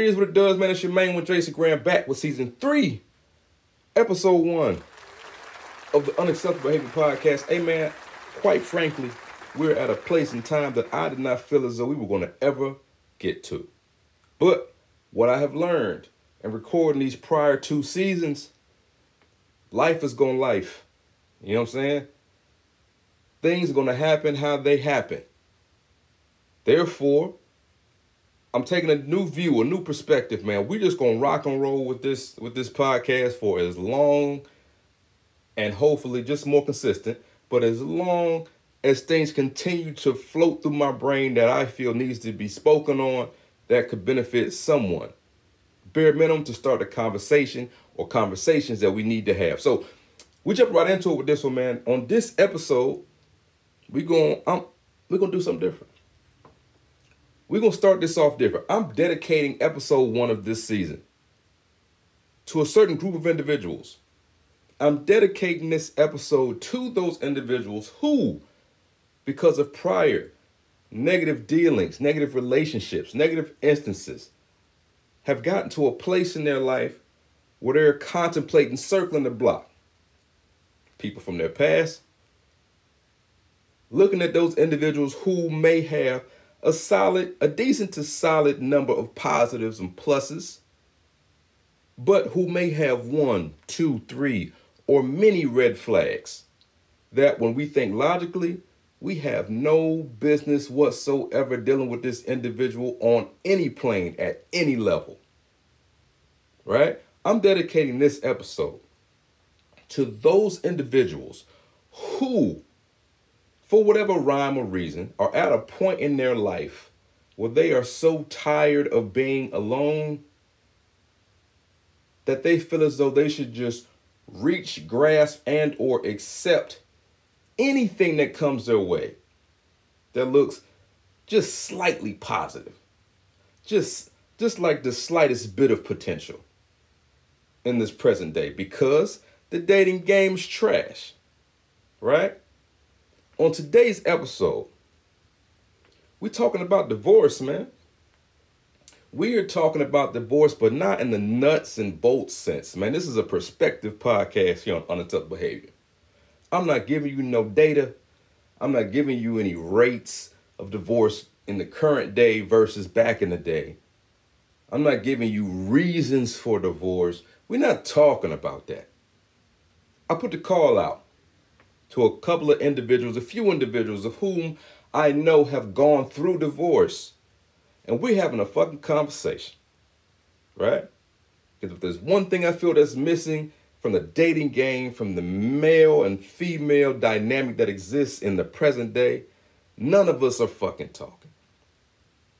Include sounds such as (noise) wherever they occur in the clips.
Is, what it does, man. It's your main one, Jason Graham, back with season three, episode one of the Unacceptable Behavior Podcast. Hey, man, quite frankly, we're at a place in time that I did not feel as though we were going to ever get to. But what I have learned and recording these prior two seasons, life is going to life. You know what I'm saying? Things are going to happen how they happen. Therefore, I'm taking a new view, a new perspective, man. We're just gonna rock and roll with this with this podcast for as long and hopefully just more consistent, but as long as things continue to float through my brain that I feel needs to be spoken on that could benefit someone. Bare minimum to start a conversation or conversations that we need to have. So we jump right into it with this one, man. On this episode, we going I'm we're gonna do something different. We're going to start this off different. I'm dedicating episode one of this season to a certain group of individuals. I'm dedicating this episode to those individuals who, because of prior negative dealings, negative relationships, negative instances, have gotten to a place in their life where they're contemplating circling the block. People from their past, looking at those individuals who may have a solid, a decent to solid number of positives and pluses, but who may have one, two, three, or many red flags that when we think logically, we have no business whatsoever dealing with this individual on any plane at any level. Right? I'm dedicating this episode to those individuals who for whatever rhyme or reason, are at a point in their life where they are so tired of being alone that they feel as though they should just reach, grasp, and or accept anything that comes their way that looks just slightly positive. Just just like the slightest bit of potential in this present day because the dating game's trash. Right? On today's episode, we're talking about divorce, man. We are talking about divorce, but not in the nuts and bolts sense, man. This is a perspective podcast here on Unacceptable Behavior. I'm not giving you no data. I'm not giving you any rates of divorce in the current day versus back in the day. I'm not giving you reasons for divorce. We're not talking about that. I put the call out to a couple of individuals, a few individuals of whom I know have gone through divorce. And we're having a fucking conversation, right? Because if there's one thing I feel that's missing from the dating game, from the male and female dynamic that exists in the present day, none of us are fucking talking.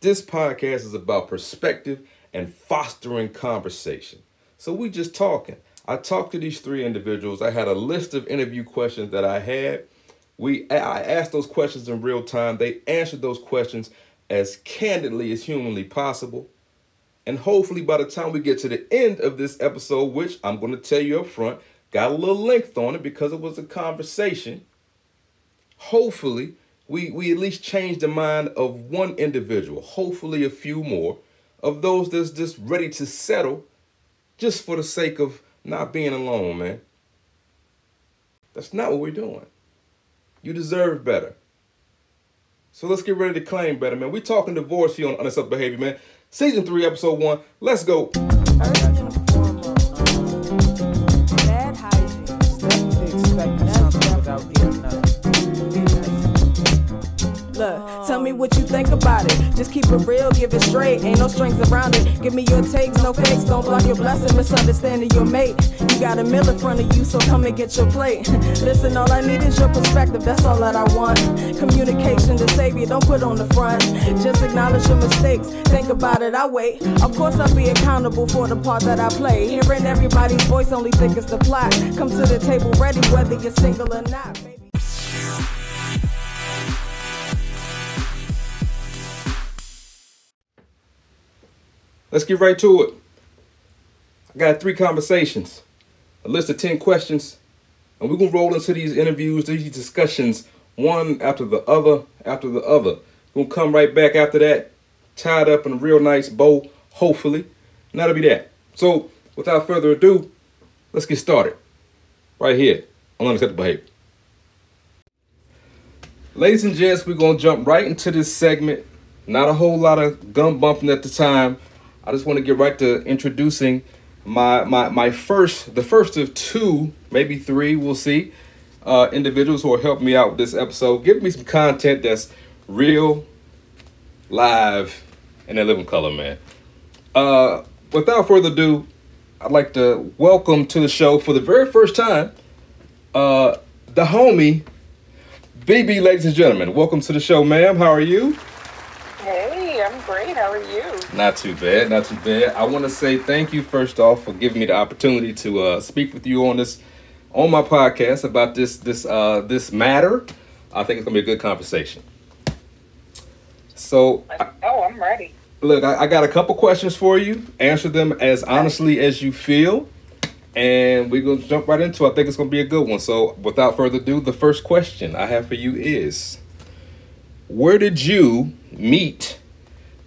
This podcast is about perspective and fostering conversation. So we just talking. I talked to these three individuals. I had a list of interview questions that I had. We I asked those questions in real time. They answered those questions as candidly as humanly possible. And hopefully by the time we get to the end of this episode, which I'm going to tell you up front, got a little length on it because it was a conversation. Hopefully, we, we at least change the mind of one individual, hopefully a few more, of those that's just ready to settle just for the sake of not being alone, man. That's not what we're doing. You deserve better. So let's get ready to claim better, man. We're talking divorce here on Unacceptable Behavior, man. Season 3, Episode 1. Let's go. Me what you think about it. Just keep it real, give it straight. Ain't no strings around it. Give me your takes, no fakes. Don't block your blessing, misunderstanding your mate. You got a meal in front of you, so come and get your plate. (laughs) Listen, all I need is your perspective. That's all that I want. Communication to save you, don't put on the front. Just acknowledge your mistakes. Think about it, I wait. Of course, I'll be accountable for the part that I play. Hearing everybody's voice only think it's the plot. Come to the table ready, whether you're single or not. Let's get right to it. I got three conversations, a list of 10 questions, and we're going to roll into these interviews, these discussions, one after the other, after the other. We're going to come right back after that, tied up in a real nice bow, hopefully. And that'll be that. So, without further ado, let's get started. Right here on Unacceptable Behavior. Ladies and gents, we're going to jump right into this segment. Not a whole lot of gum bumping at the time. I just want to get right to introducing my my my first the first of two, maybe three, we'll see, uh, individuals who will help me out with this episode. Give me some content that's real, live, and they live in color, man. Uh, without further ado, I'd like to welcome to the show for the very first time, uh, the homie, BB, ladies and gentlemen. Welcome to the show, ma'am. How are you? Hey, I'm great. How are you? Not too bad, not too bad. I want to say thank you first off for giving me the opportunity to uh, speak with you on this on my podcast about this this uh, this matter. I think it's gonna be a good conversation. So, Oh, I'm ready. look, I, I got a couple questions for you. Answer them as honestly as you feel, and we're gonna jump right into. it. I think it's gonna be a good one. So, without further ado, the first question I have for you is: Where did you meet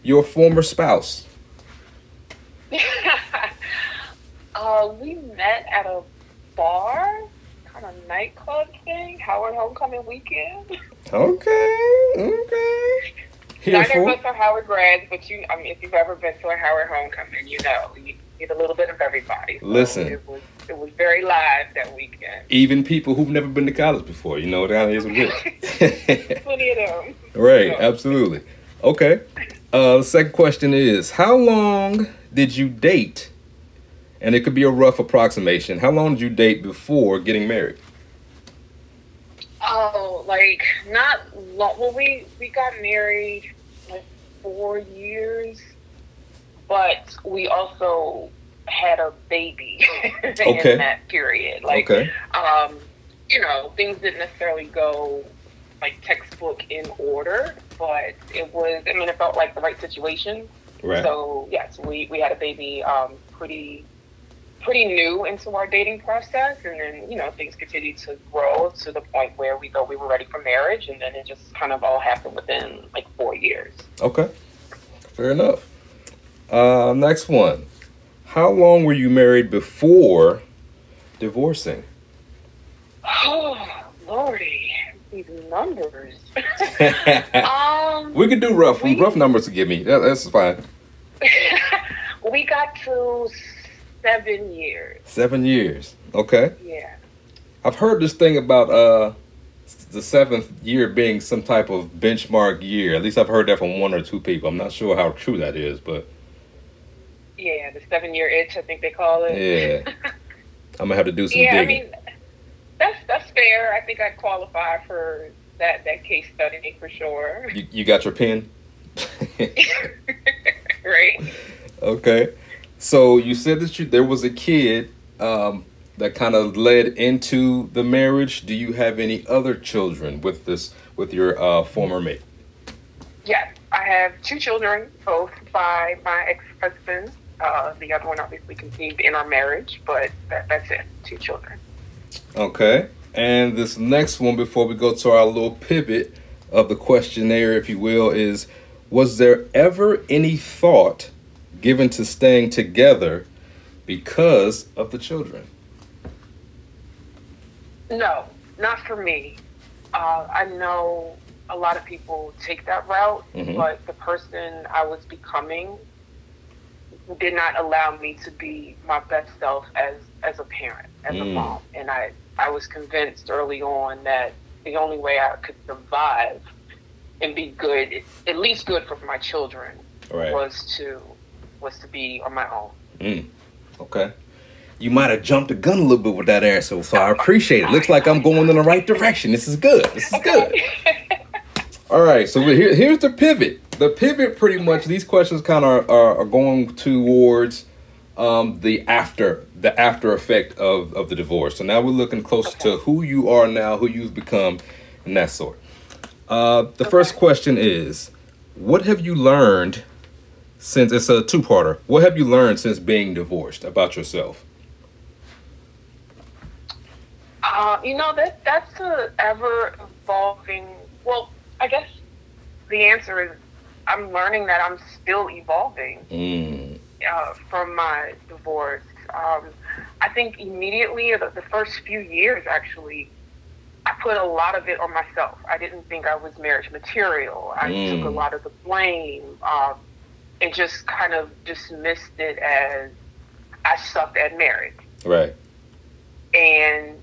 your former spouse? (laughs) uh, we met at a bar, kind of nightclub thing, Howard Homecoming weekend. Okay, okay. (laughs) Here Neither for of us are Howard grads, but you, I mean, if you've ever been to a Howard Homecoming, you know you get a little bit of everybody. So Listen. it was it was very live that weekend. even people who've never been to college before, you know, that is what it is. Plenty of them. right, Yeah. absolutely. Okay. Uh, the second question is How long did you date? And it could be a rough approximation. How long did you date before getting married? Oh, like not long. Well, we we got married like four years, but we also had a baby (laughs) Okay. in that period. Like, Okay. um, you know, things didn't necessarily go like textbook in order, but it was. I mean, it felt like the right situation. Right. So yes, we we had a baby um, pretty pretty new into our dating process, and then you know things continued to grow to the point where we thought we were ready for marriage, and then it just kind of all happened within like four years. Okay. Fair enough. Uh, next one. How long were you married before divorcing? (sighs) Oh lordy, these numbers. (laughs) um, we could do rough We- rough numbers to give me. That, that's fine. (laughs) we got to seven years. Seven years. Okay. Yeah. I've heard this thing about uh the seventh year being some type of benchmark year. At least I've heard that from one or two people. I'm not sure how true that is, but Yeah, the seven year itch, I think they call it. yeah, (laughs) I'm gonna have to do some yeah, I digging. mean, that's that's fair. I think I'd qualify for that that case study for sure. you, you got your pen? (laughs) right? okay. So you said that you there was a kid um, that kind of led into the marriage. Do you have any other children with this with your uh, former mate? Yes, I have two children, both by my ex husband. Uh, the other one obviously conceived in our marriage, but that, that's it. Two children. Okay. And this next one, before we go to our little pivot of the questionnaire, if you will, is Was there ever any thought given to staying together because of the children? No, not for me. Uh, I know a lot of people take that route, Mhm. but the person I was becoming did not allow me to be my best self as as a parent, as a Mm. mom, and I I was convinced early on that the only way I could survive and be good, at least good for my children, Right. was to was to be on my own. Mm. Okay. You might have jumped the gun a little bit with that answer, so I appreciate it. Looks like I'm going in the right direction. This is good. This is good. (laughs) All right, so here, here's the pivot. The pivot, pretty much, these questions kind of are, are going towards um, the after, the after effect of, of the divorce. So now we're looking closer to who you are now, who you've become, and that sort. Uh, the first question is, what have you learned since it's a two-parter? What have you learned since being divorced about yourself? Uh, you know that that's a ever evolving. Well, I guess the answer is I'm learning that I'm still evolving Mm. uh, from my divorce. Um, I think immediately the, the first few years, actually, I put a lot of it on myself. I didn't think I was marriage material. I Mm. took a lot of the blame um, and just kind of dismissed it as I sucked at marriage. Right. And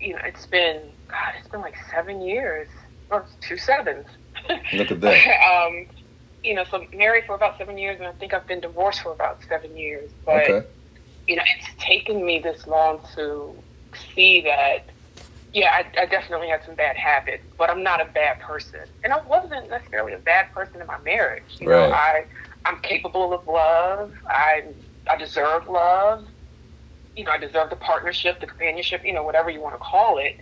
you know, it's been God, it's been like seven years or two sevens. (laughs) Look at that. um, you know, so married for about seven years, and I think I've been divorced for about seven years. But Okay. You know, it's taken me this long to see that. Yeah, I, I definitely had some bad habits, but I'm not a bad person, and I wasn't necessarily a bad person in my marriage. You know, Right. I I'm capable of love. I I deserve love. You know, I deserve the partnership, the companionship. You know, whatever you want to call it.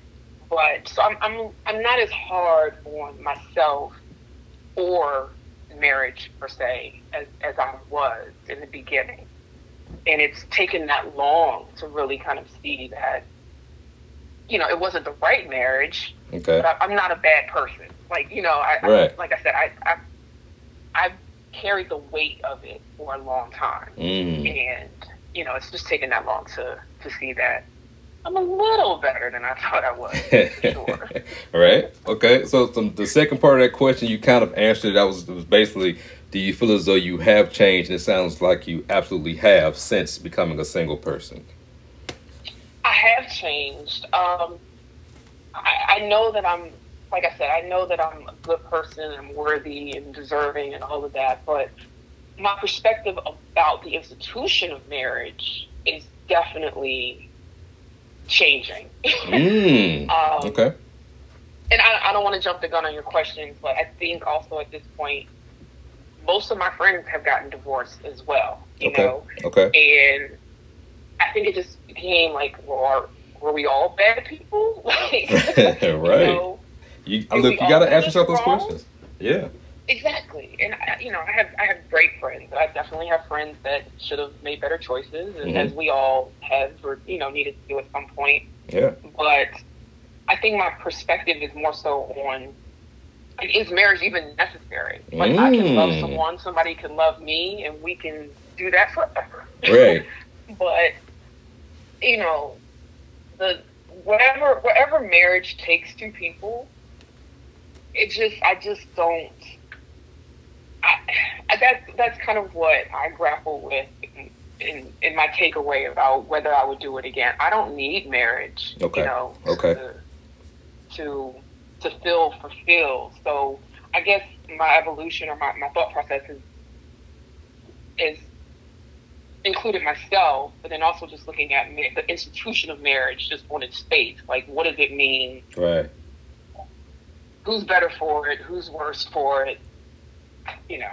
But so I'm I'm I'm not as hard on myself or marriage per se as, as I was in the beginning. And it's taken that long to really kind of see that, you know, it wasn't the right marriage, Okay. but I, I'm not a bad person. Like, you know, I, Right. I like I said, I, I I've carried the weight of it for a long time. Mm. And, you know, it's just taken that long to, to see that I'm a little better than I thought I was. for sure. (laughs) right. Okay. So some, the second part of that question, you kind of answered. That was, was basically, do you feel as though you have changed? And it sounds like you absolutely have since becoming a single person. I have changed. Um, I, I know that I'm, like I said, I know that I'm a good person, and I'm worthy and deserving and all of that, but my perspective about the institution of marriage is definitely changing. Mm. (laughs) um, Okay. and I, I don't want to jump the gun on your question, but I think also at this point, most of my friends have gotten divorced as well. You Okay. know, Okay. and I think it just became like, well, are, were we all bad people? (laughs) like, (laughs) Right. You know, You look. You got to ask yourself those wrong? questions. Yeah. exactly. And I, you know, I have I have great friends. I definitely have friends that should have made better choices, and Mhm. as we all have, or you know, needed to do at some point. Yeah. But I think my perspective is more so on. Like, Is marriage even necessary? Like I can love Mm. someone, somebody can love me, and we can do that forever. Right. (laughs) but you know the whatever whatever marriage takes two people it just i just don't I, I that's that's kind of what i grapple with in, in in my takeaway about whether i would do it again i don't need marriage Okay. you know Okay. to to to feel fulfilled so i guess my evolution or my, my thought process is is included myself, but then also just looking at ma- the institution of marriage just on its face. Like, what does it mean? Right. Who's better for it? Who's worse for it? You know,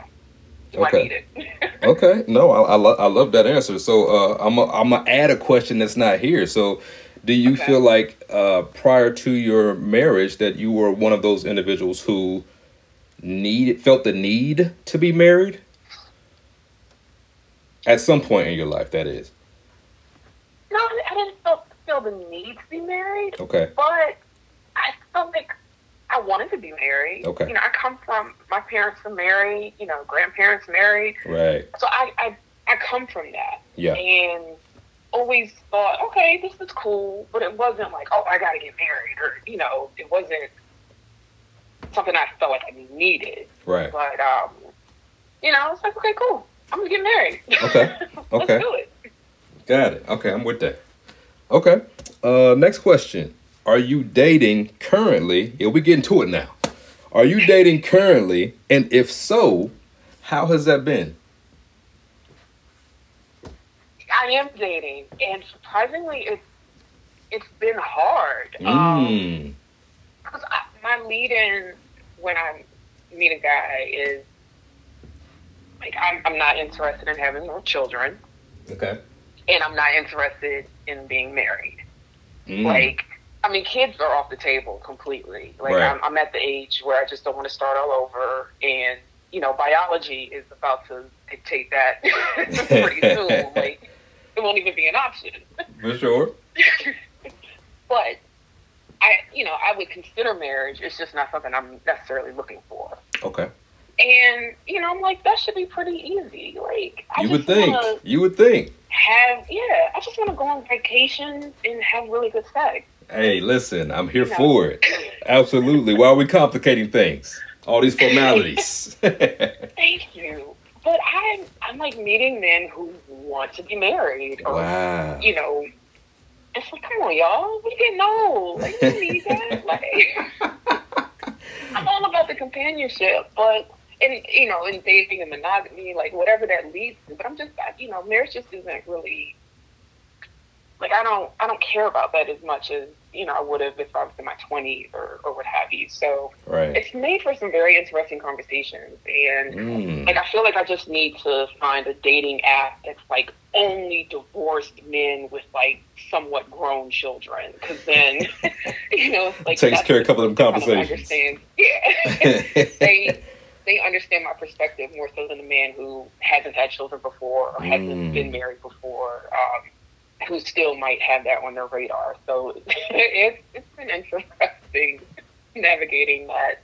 Okay. I need it? (laughs) Okay. No, I I, lo- I love that answer. So uh, I'm i I'm gonna add a question that's not here. So, do you Okay. feel like uh, prior to your marriage that you were one of those individuals who needed felt the need to be married at some point in your life? That is. no, I didn't feel, feel the need to be married, Okay. but I felt like I wanted to be married. Okay. You know, I come from my parents were married. You know, grandparents married. Right. So I, I, I come from that. Yeah. And always thought, okay, this is cool, but it wasn't like, oh, I got to get married, or you know, it wasn't something I felt like I needed. Right. But um, you know, I was like, okay, cool, I'm gonna get married. Okay. (laughs) Let's Okay. do it. Got it. Okay, I'm with that. Okay. Uh, next question. Are you dating currently? Yeah, we getting to it now. Are you dating currently? And if so, how has that been? I am dating, and surprisingly, it's it's been hard. Um, Mm. Because my lead in when I meet a guy is like I'm, I'm not interested in having more children, Okay. and I'm not interested in being married. Mm. Like, I mean, kids are off the table completely. Like, Right. I'm, I'm at the age where I just don't want to start all over, and you know, biology is about to dictate that (laughs) pretty soon. (laughs) Like, it won't even be an option. (laughs) For sure. but I, you know, I would consider marriage. It's just not something I'm necessarily looking for. Okay. And you know, I'm like, that should be pretty easy. Like, I You would think. You would think. have, yeah, I just want to go on vacation and have really good sex. Hey, listen, I'm here No. for it. Absolutely. Why are we complicating things? All these formalities. (laughs) Thank you. But I'm, I'm like meeting men who want to be married, or wow. you know, it's like, come on, y'all, we getting old. Like, you need that. (laughs) Like, I'm all about the companionship, but and you know, in dating and monogamy, like whatever that leads to. But I'm just, you know, marriage just isn't really like I don't, I don't care about that as much as you know I would have if I was in my 20s or or what have you. So Right. it's made for some very interesting conversations, and Mm. like I feel like I just need to find a dating app that's like only divorced men with like somewhat grown children, because then (laughs) you know like Takes care of a couple of them kind conversations. yeah, (laughs) they they understand my perspective more so than a man who hasn't had children before or hasn't Mm. been married before. Um, who still might have that on their radar. So (laughs) it's it's been interesting navigating that.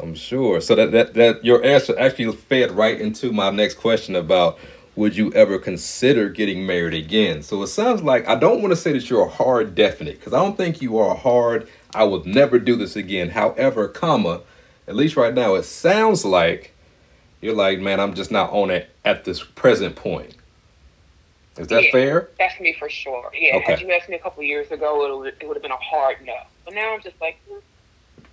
I'm sure. So that, that that your answer actually fed right into my next question about would you ever consider getting married again? So it sounds like I don't want to say that you're a hard definite because I don't think you are hard. I would never do this again. However, comma, at least right now, it sounds like you're like, man, I'm just not on it at this present point. Is that Yeah. fair? That's me for sure. Yeah, Okay. had you asked me a couple years ago, it would, it would have been a hard no. But now I'm just like, hmm,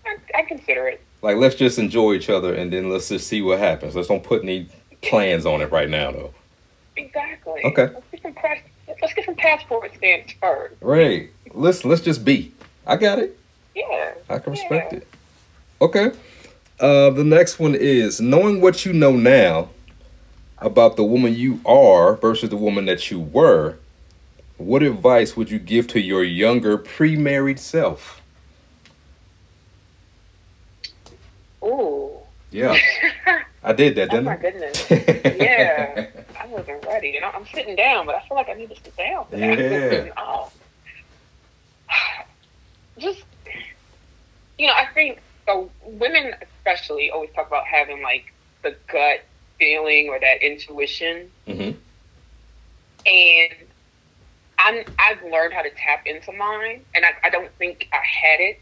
I, I consider it. Like, let's just enjoy each other and then let's just see what happens. Let's don't put any plans on it right now, though. Exactly. Okay. Let's get some, pass- let's get some passport stamps first. Right. Let's let's just be. I got it. Yeah. I can respect Yeah. it. Okay. Uh, the next one is knowing what you know now about the woman you are versus the woman that you were. What advice would you give to your younger pre-married self? Ooh. Yeah, (laughs) I did that, oh didn't my I? goodness. (laughs) Yeah. I wasn't ready. You know, I'm sitting down, but I feel like I need to sit down for that. Yeah. Oh. (sighs) Just, you know, I think so. Women, especially, always talk about having like the gut feeling or that intuition, hmm and I'm I've learned how to tap into mine, and I, I don't think I had it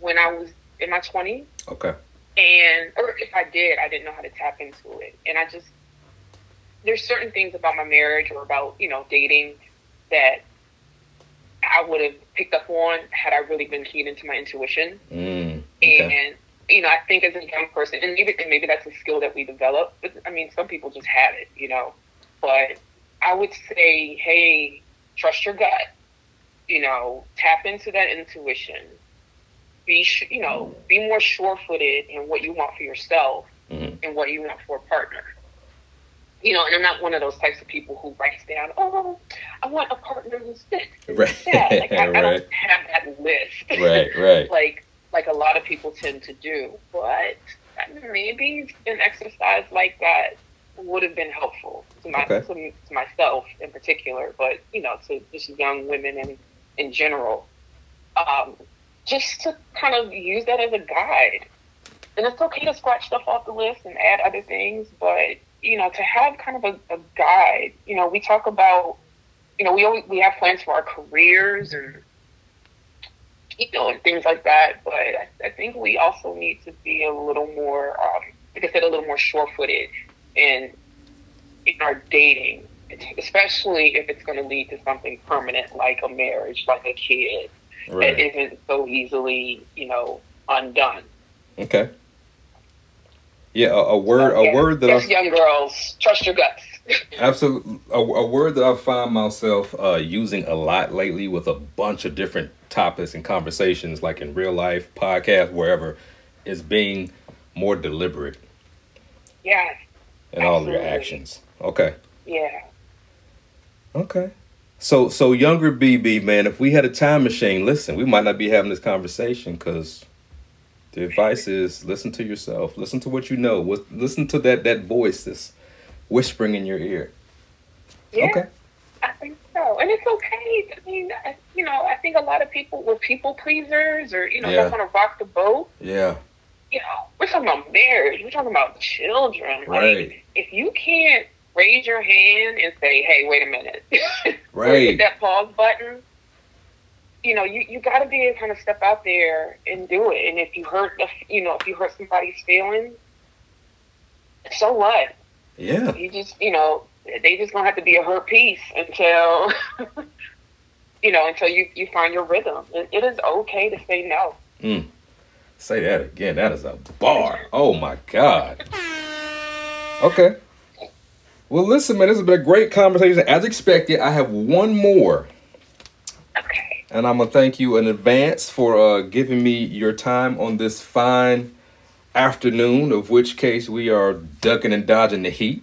when I was in my 20s Okay. and or if I did, I didn't know how to tap into it. And I just there's certain things about my marriage or about you know dating that I would have picked up on had I really been keyed into my intuition. Mm, okay. And you know, I think as a young person, and maybe and maybe that's a skill that we develop. But I mean, some people just have it, you know. But I would say, hey, trust your gut. You know, tap into that intuition. Be sh- you know, be more sure-footed in what you want for yourself Mhm. and what you want for a partner. You know, and I'm not one of those types of people who writes down, oh, I want a partner who's this, Right. that. Like, I, I (laughs) Right. don't have that list Right. Right. (laughs) like like a lot of people tend to do. But maybe an exercise like that would have been helpful to my Okay. to, to myself in particular, but you know, to just young women in in general. Um, just to kind of use that as a guide. And it's okay to scratch stuff off the list and add other things, but you know, to have kind of a, a guide. You know, we talk about you know, we always we have plans for our careers and you know, and things like that. But I, I think we also need to be a little more, um, like I said, a little more sure-footed in in our dating, especially if it's going to lead to something permanent like a marriage, like a kid, Right. that isn't so easily, you know, undone. Okay. Yeah, a, a word, a Yeah. word that I young girls, trust your guts. Absolutely a, a word that I find myself uh, using a lot lately with a bunch of different topics and conversations, like in real life, podcast, wherever, is being more deliberate Yeah. in all of your actions. Okay. yeah. Okay. So so younger BB man, if we had a time machine, listen, we might not be having this conversation because the advice is listen to yourself, listen to what you know, what, listen to that that voice that's whispering in your ear. Yeah. Okay. I think so, and it's okay. I mean, I, you know, I think a lot of people were people pleasers, or you know, Yeah. don't want to rock the boat. Yeah. you know, we're talking about marriage. We're talking about children. Right. Like, if you can't raise your hand and say, "Hey, wait a minute," (laughs) Right. hit that pause button. You know, you, you got to be able to kind of step out there and do it. And if you hurt, the, you know, if you hurt somebody's feelings, so what? Yeah. You just, you know, they just gonna have to be a hurt piece until, (laughs) you know, until you you find your rhythm. It, it is okay to say no. Mm. Say that again. That is a bar. Oh my God. Okay. Well, listen, man, this has been a great conversation. As expected, I have one more, Okay. and I'm gonna thank you in advance for uh, giving me your time on this fine afternoon. Of which case, we are ducking and dodging the heat.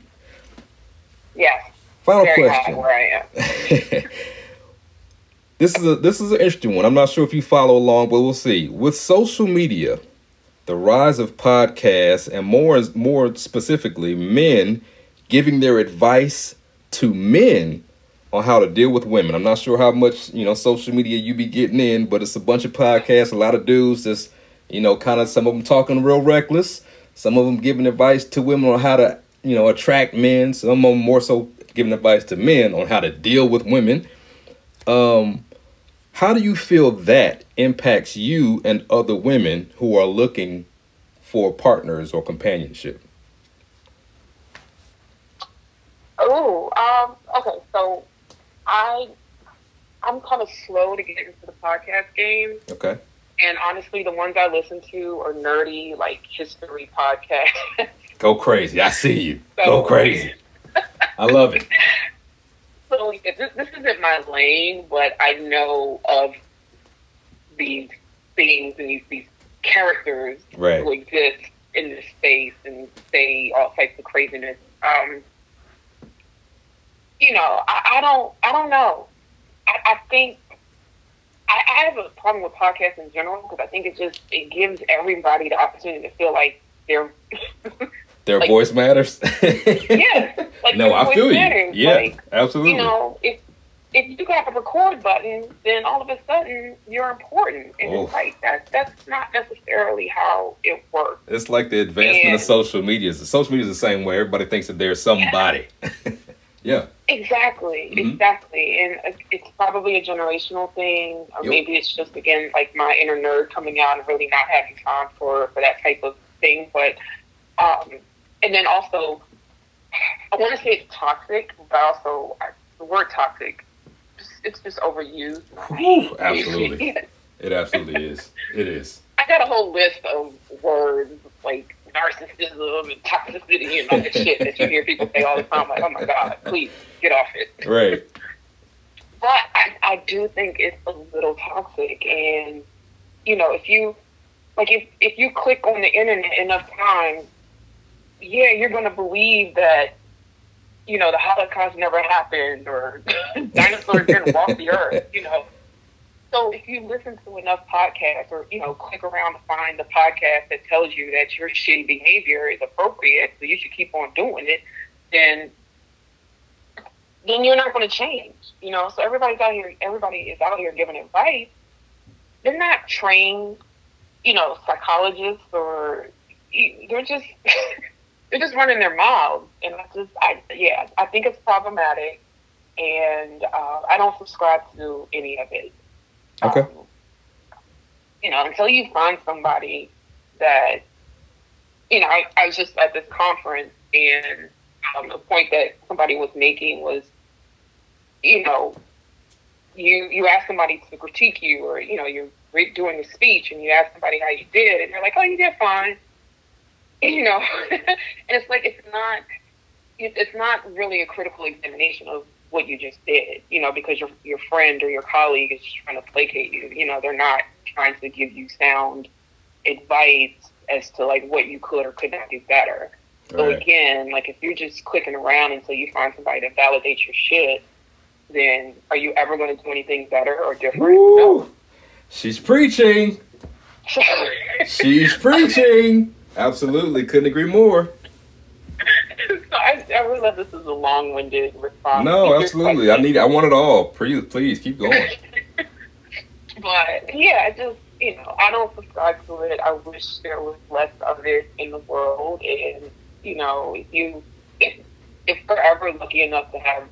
Yes. Final question. where I am. (laughs) this is a this is an interesting one. I'm not sure if you follow along, but we'll see. With social media, the rise of podcasts, and more more specifically, men giving their advice to men on how to deal with women. I'm not sure how much you know social media you be getting in, but it's a bunch of podcasts, a lot of dudes just you know, kind of some of them talking real reckless, some of them giving advice to women on how to you know attract men, some of them more so giving advice to men on how to deal with women. Um, how do you feel that impacts you and other women who are looking for partners or companionship? Oh, um, okay. So I I'm kind of slow to get into the podcast game. Okay. And honestly, the ones I listen to are nerdy, like history podcasts. Go crazy. I see you. So- Go crazy. I love it. so this, this isn't my lane, but I know of these things and these, these characters Right. who exist in this space and say all types of craziness. Um, you know, I, I don't, I don't know. I, I think I, I have a problem with podcasts in general because I think it just it gives everybody the opportunity to feel like they're (laughs) Their Like- voice matters. yeah, (laughs) like no, I feel you. Yeah, Like, absolutely. you know, if if you got the record button, then all of a sudden you're important, and Oh. it's like that. That's not necessarily how it works. it's like the advancement of social media. The social media is the same way. Everybody thinks that they're somebody. yeah. (laughs) Exactly, Mhm. exactly, and it's probably a generational thing, or Yep. maybe it's just again like my inner nerd coming out and really not having time for for that type of thing. But um, and then also, I want to say it's toxic, but also I, the word toxic, it's just overused. (laughs) Absolutely. (laughs) It absolutely is. It is. I got a whole list of words like narcissism and toxicity and all that shit that you hear people say all the time. Like, oh my god, please get off it. Right. But I, I do think it's a little toxic, and you know, if you like, if if you click on the internet enough times, yeah, you're gonna believe that you know the Holocaust never happened or (laughs) dinosaurs didn't walk the (laughs) earth. So if you listen to enough podcasts or you know click around to find the podcast that tells you that your shitty behavior is appropriate, so you should keep on doing it, then then you're not going to change. You know, so everybody's out here. Everybody is out here giving advice. They're not trained, you know, psychologists or they're just (laughs) they're just running their mouths. And I just, I yeah, I think it's problematic, and uh, I don't subscribe to any of it. Okay. Um, you know, until you find somebody that, you know, I, I was just at this conference and um, the point that somebody was making was, you know, you you ask somebody to critique you, or you know, you're re- doing a speech and you ask somebody how you did, and they're like, "Oh, you did fine," (laughs) you know, (laughs) and it's like it's not it's not really a critical examination of what you just did, you know, because your your friend or your colleague is just trying to placate you. You know, they're not trying to give you sound advice as to like what you could or could not do better. So Right. again, like if you're just clicking around until you find somebody to validate your shit, then are you ever going to do anything better or different? Woo! She's preaching. (laughs) She's preaching. Absolutely. Couldn't agree more. So (laughs) I, I realize this is a long-winded response. No, absolutely. I need I want it all. Please please keep going. (laughs) But yeah, I just you know, I don't subscribe to it. I wish there was less of it in the world. And, you know, if you, if, if we're ever lucky enough to have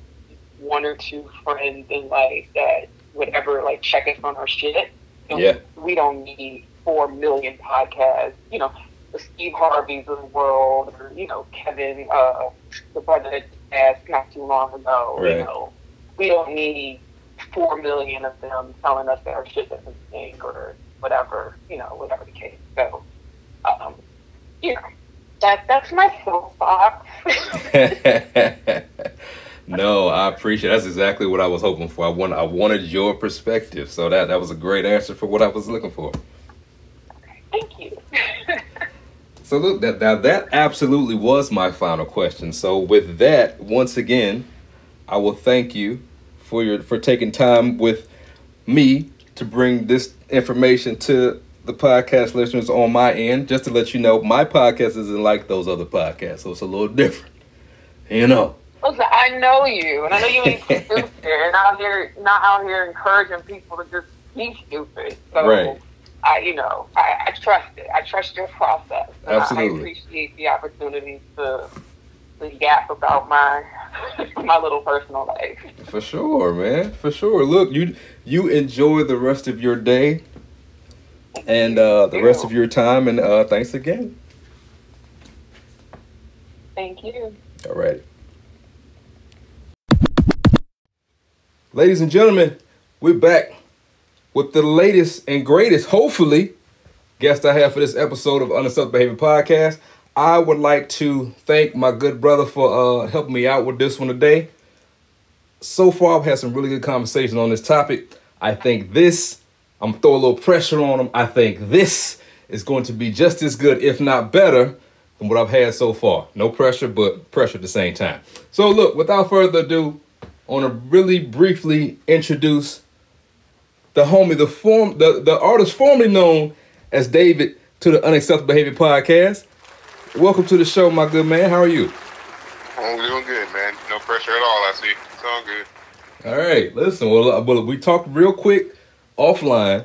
one or two friends in life that would ever like check us on our shit, Yeah. we don't need four million podcasts, you know, the Steve Harveys of the world, or, you know, Kevin, uh, the brother that passed not too long ago, Right. you know, we don't need four million of them telling us that our shit doesn't stink or whatever, you know, whatever the case. So, um, you know, that that's my soapbox. (laughs) no, I appreciate. That's exactly what I was hoping for. I want. I wanted your perspective. So that that was a great answer for what I was looking for. Thank you. (laughs) So look, that that that absolutely was my final question. So with that, once again, I will thank you for your for taking time with me to bring this information to the podcast listeners on my end. Just to let you know, my podcast isn't like those other podcasts, so it's a little (laughs) different. You know. Listen, I know you, and I know you ain't stupid, (laughs) and out here not out here encouraging people to just be stupid. So, Right. I, you know, I, I trust it. I trust your process. I- Absolutely. I appreciate the opportunity to to yap about my (laughs) my little personal life. For sure, man. For sure. Look, you you enjoy the rest of your day and uh, the rest of your time, and uh, thanks again. Thank you. All right. Ladies and gentlemen, we're back with the latest and greatest, hopefully, guest I have for this episode of Unacceptable Behavior Podcast. I would like to thank my good brother for uh, helping me out with this one today. So far, I've had some really good conversations on this topic. I think this, I'm throw a little pressure on him. I think this is going to be just as good, if not better, than what I've had so far. No pressure, but pressure at the same time. So, look, without further ado, I want to really briefly introduce the homie, the form, the, the artist formerly known as David to the Unacceptable Behavior Podcast. Welcome to the show, my good man. How are you? I'm doing good, man. No pressure at all. I see. It's all good. All right, listen. Well, uh, well, we talked real quick offline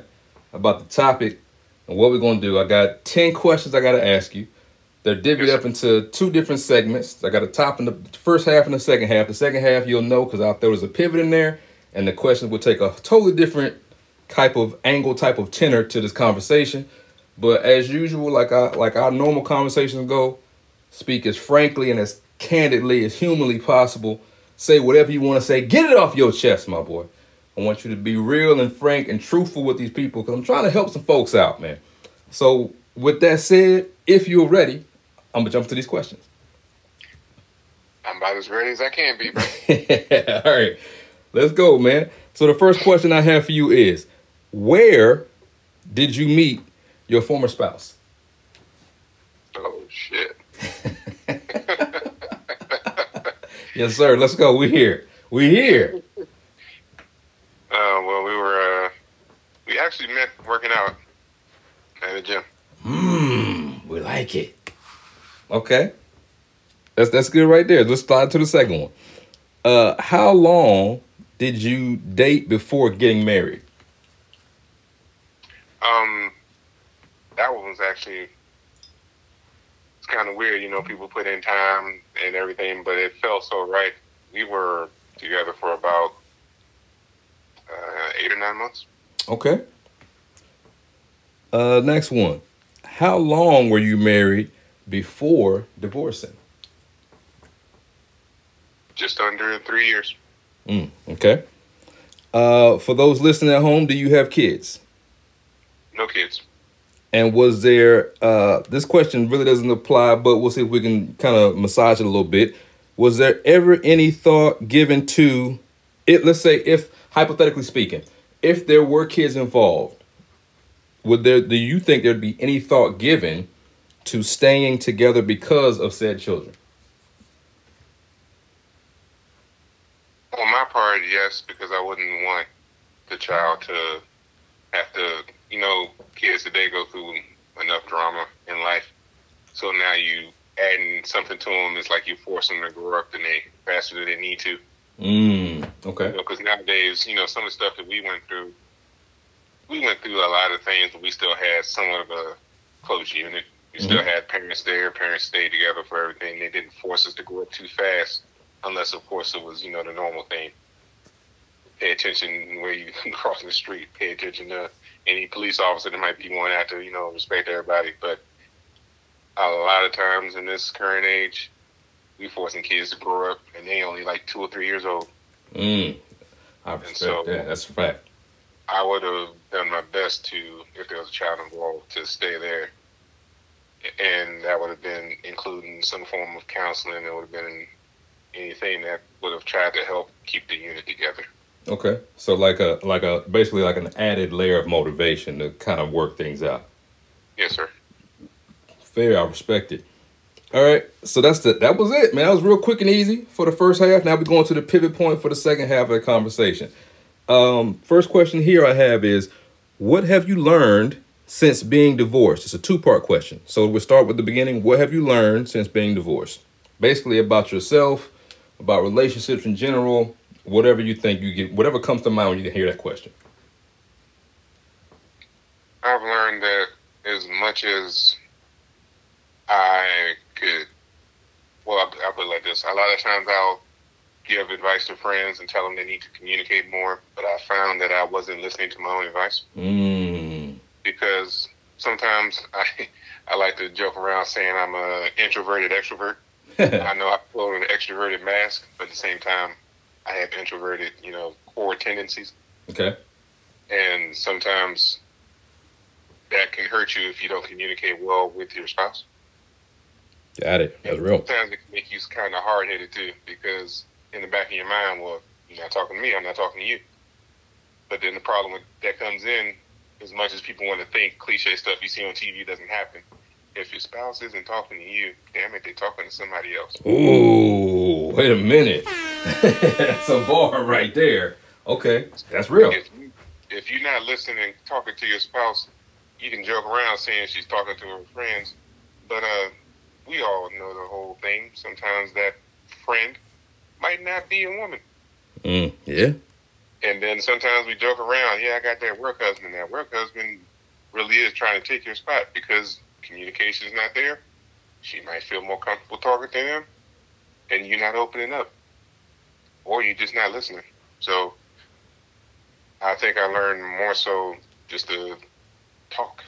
about the topic and what we're gonna do. I got ten questions I gotta ask you. They're divvied Yes, up into two different segments. I got a top in the first half and the second half. The second half you'll know because out there was a pivot in there, and the questions will take a totally different type of angle, type of tenor to this conversation. But as usual, like I like our normal conversations go, speak as frankly and as candidly as humanly possible. Say whatever you want to say. Get it off your chest, my boy. I want you to be real and frank and truthful with these people because I'm trying to help some folks out, man. So, with that said, if you're ready, I'm gonna jump to these questions. I'm about as ready as I can be, bro. (laughs) All right, let's go, man. So, the first question I have for you is Where did you meet your former spouse? oh shit. (laughs) Yes, sir. Let's go. We here. We here. Uh, well, we were uh, we actually met working out at the gym. Mmm, we like it. Okay. That's that's good right there. Let's slide to the second one. Uh how long did you date before getting married? Um, that one was actually it's kind of weird, you know. People put in time and everything, but it felt so right. We were together for about uh, eight or nine months. Okay. Uh next one. How long were you married before divorcing? Just under three years. Mm, okay. Uh for those listening at home, do you have kids? No kids. And was there uh this question really doesn't apply, but we'll see if we can kind of massage it a little bit. Was there ever any thought given to it let's say if hypothetically speaking, if there were kids involved, would there do you think there'd be any thought given to staying together because of said children? On my part, yes, because I wouldn't want the child to have to, you know, kids today go through enough drama in life. So now you adding something to them, it's like you force them to grow up and they faster than they need to. Mm, okay. You know, because nowadays, you know, some of the stuff that we went through, we went through a lot of things, but we still had somewhat of a close unit. We still Mhm. had parents there. Parents stayed together for everything. They didn't force us to grow up too fast, unless, of course, it was you know the normal thing. Pay attention where you (laughs) cross the street. Pay attention to any police officer that might be going after, you know respect everybody. But a lot of times in this current age, we forcing kids to grow up, and they only like two or three years old. Mm. I respect so- that. That's a fact. I would have done my best to, if there was a child involved, to stay there. And that would have been including some form of counseling. It would have been anything that would have tried to help keep the unit together. Okay. So like a like a basically like an added layer of motivation to kind of work things out. Yes, sir. Fair, I respect it. All right, so that's the that was it, man. That was real quick and easy for the first half. Now we're going to the pivot point for the second half of the conversation. Um, first question here I have is, what have you learned since being divorced? It's a two part question. So we'll start with the beginning. What have you learned since being divorced? Basically about yourself, about relationships in general, whatever you think you get, whatever comes to mind when you hear that question. I've learned that as much as I could, well, I'll, I'll put it like this. A lot of times I'll give advice to friends and tell them they need to communicate more, but I found that I wasn't listening to my own advice. Mm. because sometimes (laughs) I I like to joke around saying I'm a introverted extrovert. (laughs) I know I put on an extroverted mask, but at the same time, I have introverted, you know, core tendencies, okay. and sometimes that can hurt you if you don't communicate well with your spouse. Got it. That's real. Sometimes it can make you kind of hard headed too, because in the back of your mind, well, you're not talking to me, I'm not talking to you. But then the problem that comes in, as much as people want to think cliche stuff you see on TV doesn't happen. If your spouse isn't talking to you, damn it, they're talking to somebody else. Ooh, wait a minute. (laughs) That's a bar right there. Okay, that's real. If you, if you're not listening and talking to your spouse, you can joke around saying she's talking to her friends, but uh, we all know the whole thing. Sometimes that friend might not be a woman. Mm, yeah. And then sometimes we joke around, yeah, I got that work husband. That work husband really is trying to take your spot because communication is not there. She might feel more comfortable talking to him, and you're not opening up, or you're just not listening. So I think I learned more so just to talk.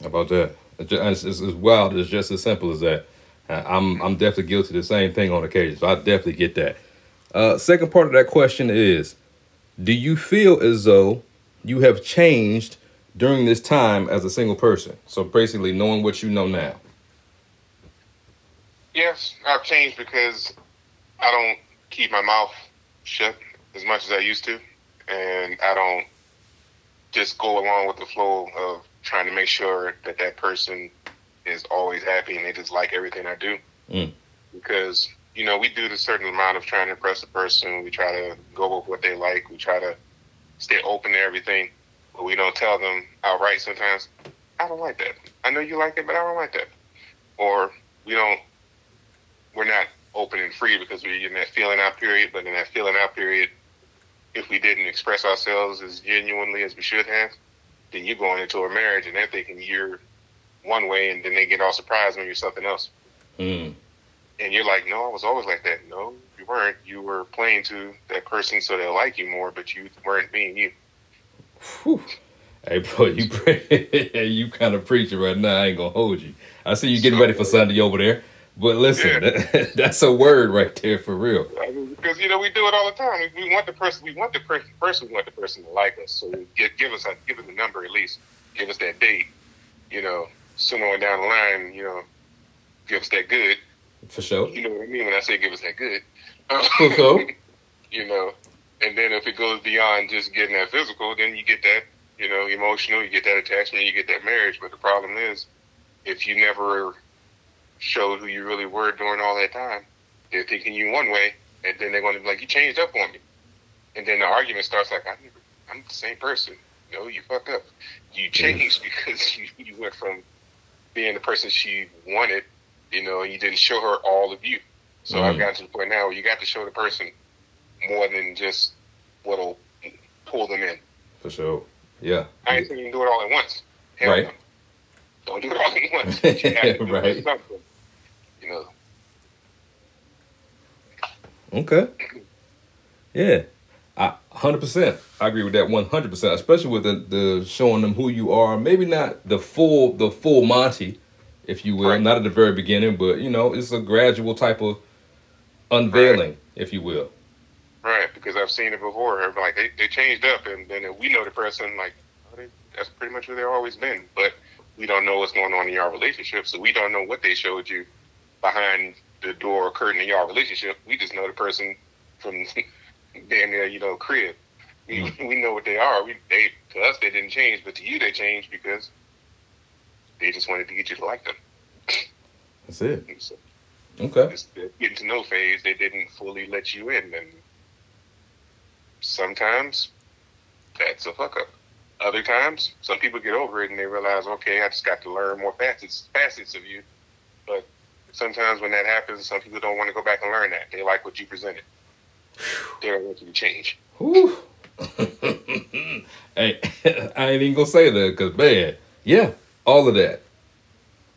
How about that? It's, it's, it's wild. It's just as simple as that. Uh, I'm I'm definitely guilty of the same thing on occasion. So I definitely get that. Uh, second part of that question is, do you feel as though you have changed during this time as a single person? So basically, knowing what you know now. Yes, I've changed because I don't keep my mouth shut as much as I used to, and I don't just go along with the flow of trying to make sure that that person is always happy and they just like everything I do. Mm. Because you know we do the certain amount of trying to impress the person. We try to go with what they like. We try to stay open to everything, but we don't tell them outright sometimes. I don't like that. I know you like it, but I don't like that. Or we don't we're not open and free because we're in that feeling out period. But in that feeling out period, if we didn't express ourselves as genuinely as we should have, then you're going into a marriage and they're thinking you're one way, and then they get all surprised when you're something else. Mm. And you're like, no, I was always like that. No, you weren't. You were playing to that person so they'll like you more, but you weren't being you. Whew. Hey, bro, you (laughs) you kind of preaching right now. I ain't gonna hold you. I see you getting ready for Sunday over there. But listen, Yeah. that, (laughs) that's a word right there for real. Because you know we do it all the time. We, we want the person. We want the person. First, we want the person to like us. So give, give us a give us a number at least. Give us that date. You know, sooner on down the line, you know, give us that good. For sure. You know what I mean when I say give us that good. For sure. (laughs) you know, and then if it goes beyond just getting that physical, then you get that, you know, emotional. You get that attachment. You get that marriage. But the problem is, if you never showed who you really were during all that time, they're thinking you one way, and then they're going to be like, "You changed up on me," and then the argument starts like, "I never, I'm the same person." No, you fucked up. You changed (laughs) because you, you went from being the person she wanted, you know, and you didn't show her all of you. So I've Mm. gotten to the point now where you got to show the person more than just what'll pull them in. For sure. Yeah. I ain't saying you can do it all at once. Hell Right. no. Don't do it all at once. (laughs) You have to do (laughs) Right. something. You know. Okay. Yeah. I 100%. I agree with that 100%, especially with the, the showing them who you are. Maybe not the full the full Monty, if you will, Right. not at the very beginning, but you know, it's a gradual type of unveiling, if you will. Right, because I've seen it before. Like they, they changed up, and then we know the person. Like oh, they, that's pretty much who they've always been. But we don't know what's going on in your relationship, so we don't know what they showed you behind the door curtain in your relationship. We just know the person from (laughs) damn near you know crib. We, mm-hmm. we know what they are. We they to us they didn't change, but to you they changed because they just wanted to get you to like them. That's it. (laughs) So Okay. this getting to know phase, they didn't fully let you in, and sometimes that's a fuck up. Other times, some people get over it and they realize, okay, I just got to learn more facets facets of you. But sometimes when that happens, some people don't want to go back and learn that. They like what you presented. They don't want you to change. (laughs) Hey, (laughs) I ain't even gonna say that because man, yeah, all of that,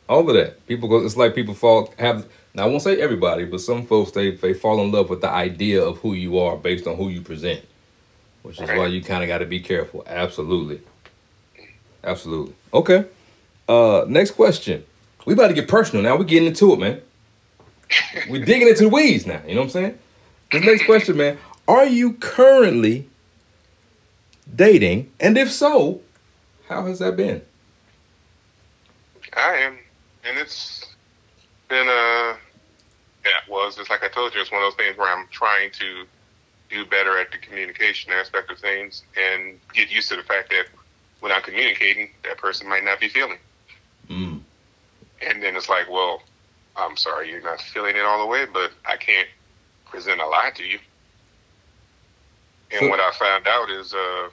all of that. People go. It's like people fall have. Now I won't say everybody, but some folks they they fall in love with the idea of who you are based on who you present, which is why you kind of got to be careful. Absolutely, absolutely. Okay. Uh, next question. We about to get personal now. We're getting into it, man. (laughs) We're digging into the weeds now. You know what I'm saying? This next question, man. Are you currently dating? And if so, how has that been? I am, and it's been a yeah. Well, it's just like I told you, it's one of those things where I'm trying to do better at the communication aspect of things and get used to the fact that when I'm communicating, that person might not be feeling. Mm. And then it's like, well, I'm sorry, you're not feeling it all the way, but I can't present a lie to you. And So- what I found out is, uh,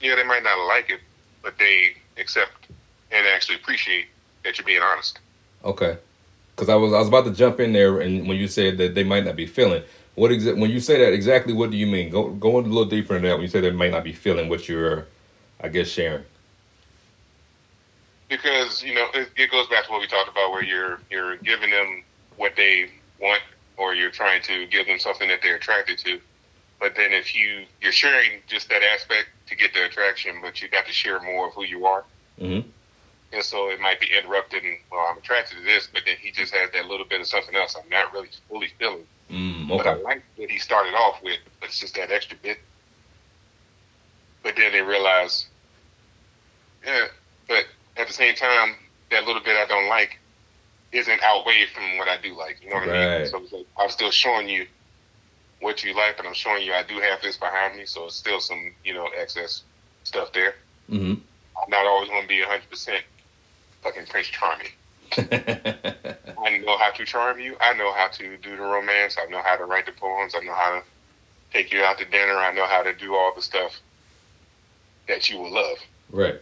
yeah, they might not like it, but they accept and actually appreciate that you're being honest. Okay. Because I was I was about to jump in there, and when you said that they might not be feeling, what exa- when you say that exactly, what do you mean? Go go a little deeper into that. When you say they might not be feeling what you're, I guess sharing. because you know it, it goes back to what we talked about, where you're you're giving them what they want, or you're trying to give them something that they're attracted to. But then if you you're sharing just that aspect to get the attraction, but you got to share more of who you are, Mm-hmm. and so it might be interrupted. And well, I'm attracted to this, but then he just has that little bit of something else I'm not really fully feeling. Mm, But I like what he started off with, but it's just that extra bit. But then they realize, yeah, but at the same time, that little bit I don't like isn't outweighed from what I do like. You know what I mean? So it's like, I'm still showing you what you like, but I'm showing you I do have this behind me, so it's still some, you know, excess stuff there. Mm-hmm. I'm not always going to be 100% fucking Prince Charming. (laughs) I know how to charm you. I know how to do the romance. I know how to write the poems. I know how to take you out to dinner. I know how to do all the stuff that you will love. right.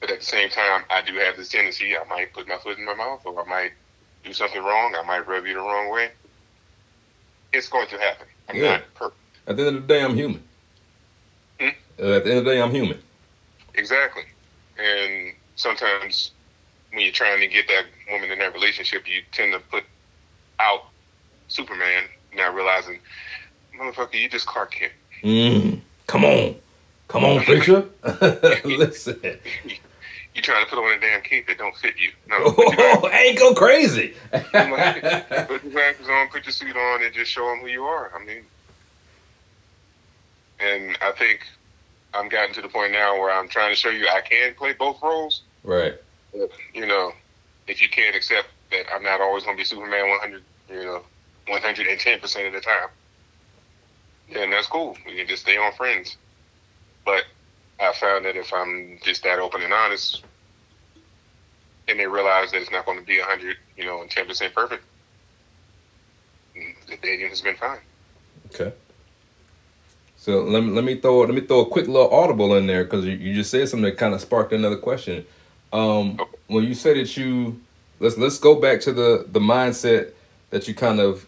But at the same time, I do have this tendency. I might put my foot in my mouth, or I might do something wrong. I might rub you the wrong way. It's going to happen. I'm Yeah. not perfect. At the end of the day, I'm human. Hmm? Uh, At the end of the day, I'm human. Exactly. And sometimes when you're trying to get that woman in that relationship, you tend to put out Superman, not realizing, motherfucker, you just Clark Kent. Mm. Come on, come on, preacher. (laughs) Listen. You're trying to put on a damn cape that don't fit you. No, (laughs) Oh, ain't go crazy. put your glasses on, put your suit on, and just show them who you are. I mean, and I think I'm gotten to the point now where I'm trying to show you I can play both roles. right. But, you know, if you can't accept that I'm not always going to be Superman 100, you know, 110 percent of the time, then that's cool. We can just stay on friends. But I found that if I'm just that open and honest, and they realize that it's not going to be 100, you know, and 10 percent perfect, the dating has been fine. Okay. So let me let me throw let me throw a quick little audible in there because you, you just said something that kind of sparked another question. Um, when you say that you let's let's go back to the the mindset that you kind of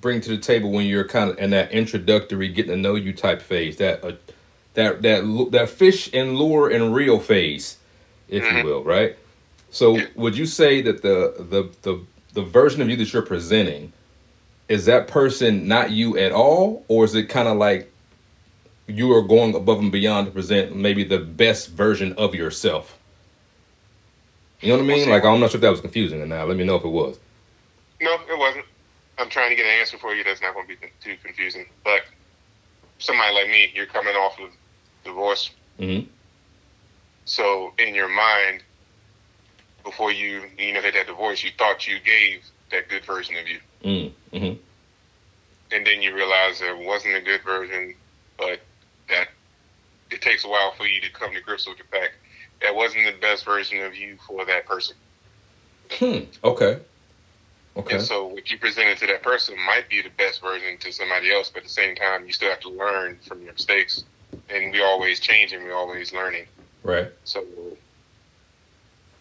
bring to the table when you're kind of in that introductory getting to know you type phase that uh, that that that fish and lure and reel phase, if you will, right? So would you say that the the the the version of you that you're presenting is that person not you at all, or is it kind of like you are going above and beyond to present maybe the best version of yourself? You know what I mean? Like I'm not sure if that was confusing or not. Let me know if it was. No, it wasn't. I'm trying to get an answer for you that's not going to be too confusing. But somebody like me, you're coming off of divorce. Mm-hmm. So in your mind, before you you know had that divorce, you thought you gave that good version of you, Mm-hmm. and then you realize there wasn't a good version, but that it takes a while for you to come to grips with the fact that wasn't the best version of you for that person. Hmm. Okay. Okay. And so what you presented to that person might be the best version to somebody else, but at the same time, you still have to learn from your mistakes. And we're always changing, we're always learning. Right. So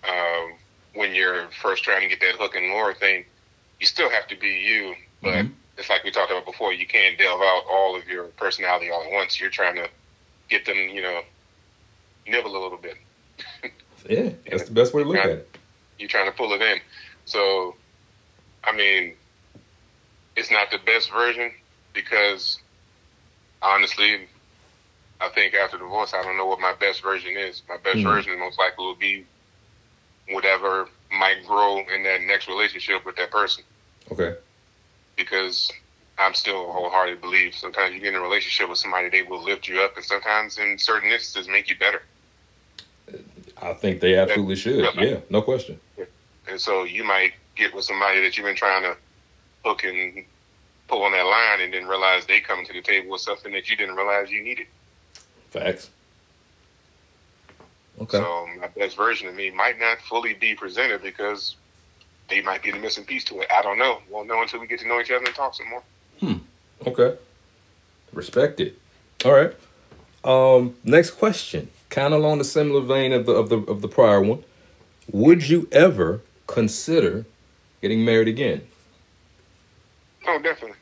um, when you're first trying to get that hook and lure thing, you still have to be you. But Mhm. it's like we talked about before, you can't delve out all of your personality all at once. You're trying to get them, you know, nibble a little bit. Yeah. That's the best way to look at it. You're trying to pull it in. So, I mean, it's not the best version because honestly, I think after divorce, I don't know what my best version is. My best Mhm. version most likely will be whatever might grow in that next relationship with that person Okay. because I'm still wholeheartedly believe sometimes you get in a relationship with somebody, they will lift you up, and sometimes in certain instances make you better. I think they absolutely should. Yeah. No question. And so you might get with somebody that you've been trying to hook and pull on that line and then realize they come to the table with something that you didn't realize you needed. Facts. Okay. So my best version of me might not fully be presented because they might be the missing piece to it. I don't know. Won't know until we get to know each other and talk some more. Hmm. Okay. Respect it. All right. Um, next question. Kind of along the similar vein of the of the of the prior one. Would you ever consider getting married again? Oh, definitely.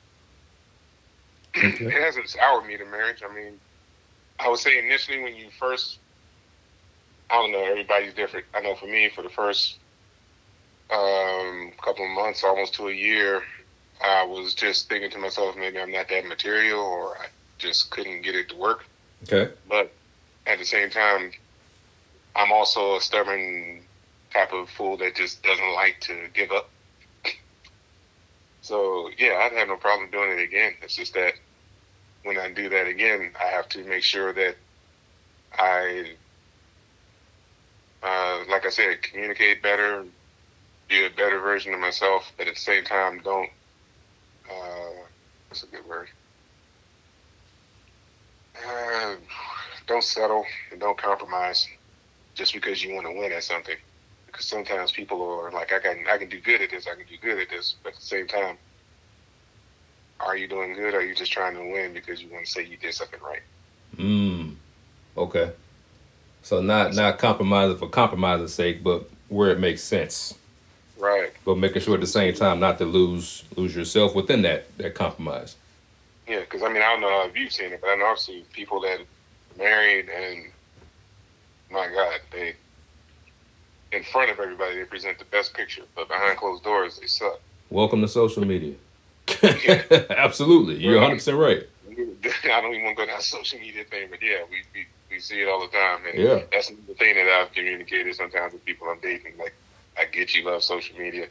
(clears throat) It hasn't soured me to marriage. I mean, I would say initially when you first, I don't know, everybody's different. I know for me, for the first um, couple of months, almost to a year, I was just thinking to myself, maybe I'm not that material, or I just couldn't get it to work. Okay. But at the same time, I'm also a stubborn type of fool that just doesn't like to give up. So yeah, I'd have no problem doing it again. It's just that when I do that again, I have to make sure that I, uh, like I said, communicate better, be a better version of myself, but at the same time, don't. Uh, what's a good word? Uh, don't settle and don't compromise just because you want to win at something. Because sometimes people are like, I can, I can do good at this, I can do good at this, but at the same time, are you doing good? Or are you just trying to win because you want to say you did something right? Mm. Okay. So not not compromising for compromising's sake, but where it makes sense. Right. But making sure at the same time not to lose lose yourself within that that compromise. Yeah, because I mean, I don't know if you've seen it, but I know I've seen people that married and my God, they in front of everybody they present the best picture, but behind closed doors they suck. Welcome to social media. (laughs) Absolutely. You're 100% right. (laughs) I don't even want to go down (laughs) social media thing, but yeah, we, we, we see it all the time. And Yeah. that's the thing that I've communicated sometimes with people I'm dating. Like, I get you love social media.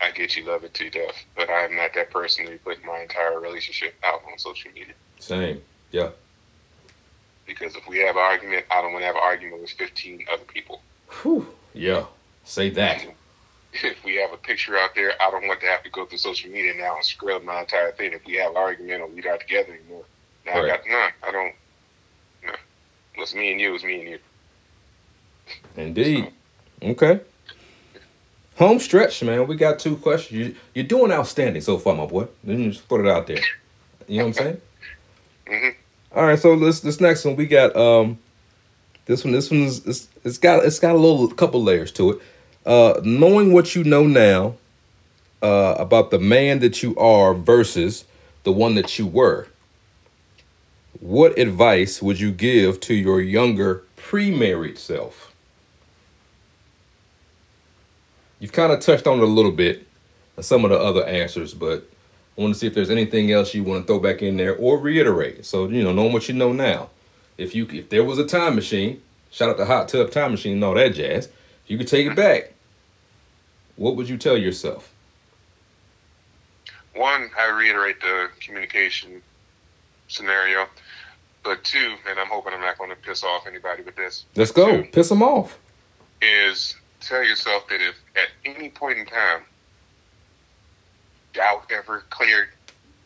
I get you love it to death. But I am not that person to put my entire relationship out on social media. Same. Yeah. Because if we have an argument, I don't want to have an argument with 15 other people. Whew. Yeah. Say that. (laughs) If we have a picture out there, I don't want to have to go through social media now and scrub my entire thing. If we have an argument or we're not together anymore, now Right. I got, nah, I don't, no. What's me and you is me and you. Indeed. Okay. Home stretch, man. We got two questions. You, you're doing outstanding so far, my boy. Let me just put it out there. You know what I'm saying? (laughs) Mhm. All right. So this this next one we got um this one this one's it's, it's got it's got a little couple layers to it. Uh, knowing what you know now uh, about the man that you are versus the one that you were. what advice would you give to your younger pre-married self? You've kind of touched on it a little bit, some of the other answers, but I want to see if there's anything else you want to throw back in there or reiterate. So you know, knowing what you know now, if you if there was a time machine, shout out the hot tub time machine and all that jazz, you could take it back. What would you tell yourself? One, I reiterate the communication scenario, but two, and I'm hoping I'm not going to piss off anybody with this. Let's go, two, piss them off. Is tell yourself that if at any point in time doubt ever cleared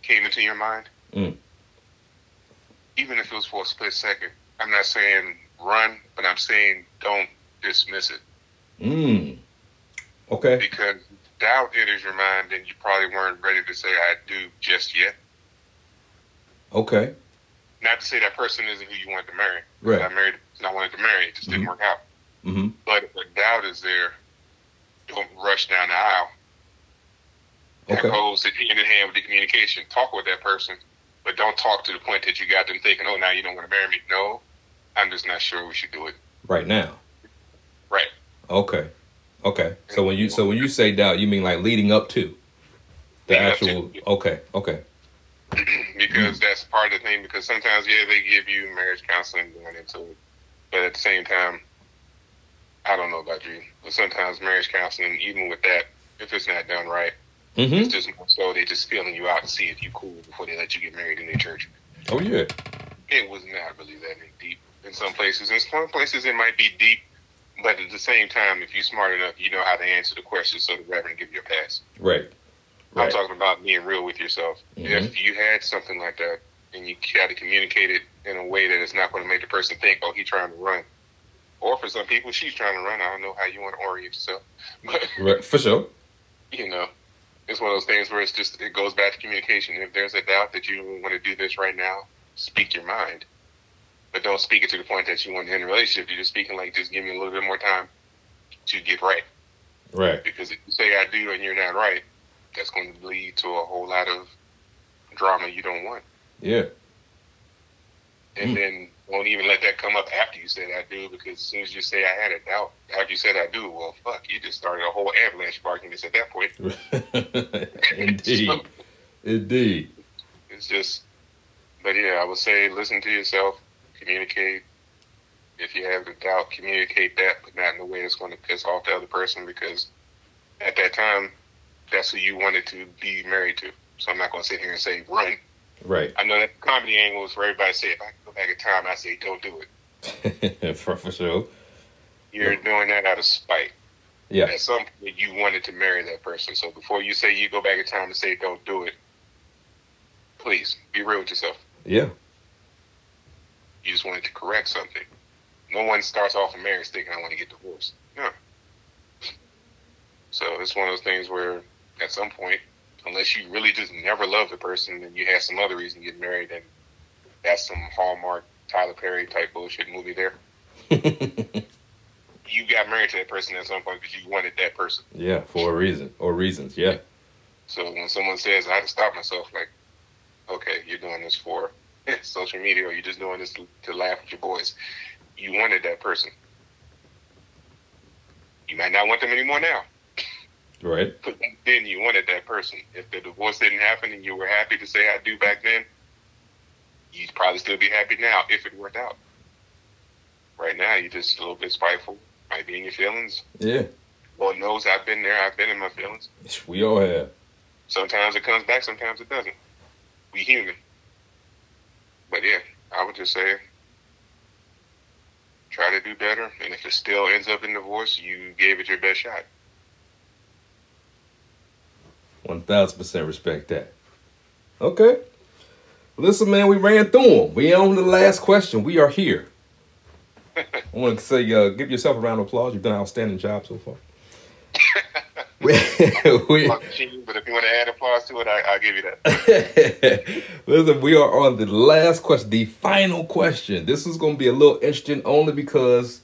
came into your mind, Mm. even if it was for a split second, I'm not saying run, but I'm saying don't dismiss it Mm. Okay. because doubt enters your mind and you probably weren't ready to say I do just yet. Okay. Not to say that person isn't who you wanted to marry. Right. I married person I wanted to marry. It just didn't Mhm. work out. Mm-hmm. But if a doubt is there, don't rush down the aisle. That Okay. goes hand in hand with the communication. Talk with that person, but don't talk to the point that you got them thinking, "Oh, now you don't want to marry me." No, I'm just not sure we should do it. Right now. Right. Okay. Okay. So when you so when you say doubt, you mean like leading up to the Leading to, actual. yeah. Okay. Okay. (clears throat) because that's part of the thing. Because sometimes, yeah, they give you marriage counseling going into it, but at the same time, I don't know about you, but sometimes marriage counseling, even with that, if it's not done right, Mm-hmm. it's just more so they're just feeling you out to see if you cool before they let you get married in their church. Oh yeah. It was not really that deep in some places. In some places, it might be deep, but at the same time, if you're smart enough, you know how to answer the question, so the reverend give you a pass. Right. I'm talking about being real with yourself. Mhm. If you had something like that and you try to communicate it in a way that it's not going to make the person think, oh, he's trying to run. Or for some people, she's trying to run. I don't know how you want to orient yourself. (laughs) But, Right. For sure. you know, it's one of those things where it's just, it goes back to communication. If there's a doubt that you want to do this right now, speak your mind. But don't speak it to the point that you want to end a relationship. You're just speaking like, just give me a little bit more time to get right. Right. Because if you say I do and you're not right, that's going to lead to a whole lot of drama you don't want. Yeah. And Mm. then won't even let that come up after you said I do, because as soon as you say I had a doubt, after you said I do, well, fuck, you just started a whole avalanche of arguments at that point. (laughs) (laughs) Indeed. So, Indeed. it's just, but yeah, I would say listen to yourself, communicate. If you have a doubt, communicate that, but not in a way that's going to piss off the other person, because at that time, that's who you wanted to be married to. So I'm not going to sit here and say run. Right. I know that comedy angle is for everybody say, if I can go back in time, I say don't do it. (laughs) for, for sure. You're doing that out of spite. Yeah. At some point, you wanted to marry that person. So before you say you go back in time and say don't do it, please be real with yourself. Yeah. You just wanted to correct something. No one starts off a marriage thinking I want to get divorced. No. So it's one of those things where at some point, unless you really just never love the person and you have some other reason to get married, and that's some Hallmark Tyler Perry type bullshit movie there. (laughs) You got married to that person at some point because you wanted that person. yeah. For a reason or reasons. Yeah. So when someone says I had to stop myself, like, okay, you're doing this for (laughs) social media, or you're just doing this to, to laugh at your boys. You wanted that person. You might not want them anymore now, Right. but then you wanted that person. If the divorce didn't happen and you were happy to say I do back then, you'd probably still be happy now if it worked out. Right now, you're just a little bit spiteful, might be in your feelings. Yeah. Lord knows I've been there. I've been in my feelings. We all have. Sometimes it comes back, sometimes it doesn't. We human. But yeah, I would just say try to do better. And if it still ends up in divorce, you gave it your best shot. One thousand percent respect that. Okay. Listen, man, we ran through them. We on the last question. We are here. (laughs) I want to say, uh, give yourself a round of applause. You've done an outstanding job so far. (laughs) we, (laughs) we, but if you want to add applause to it, I, I'll give you that. Listen, we are on the last question, the final question. This is going to be a little interesting only because,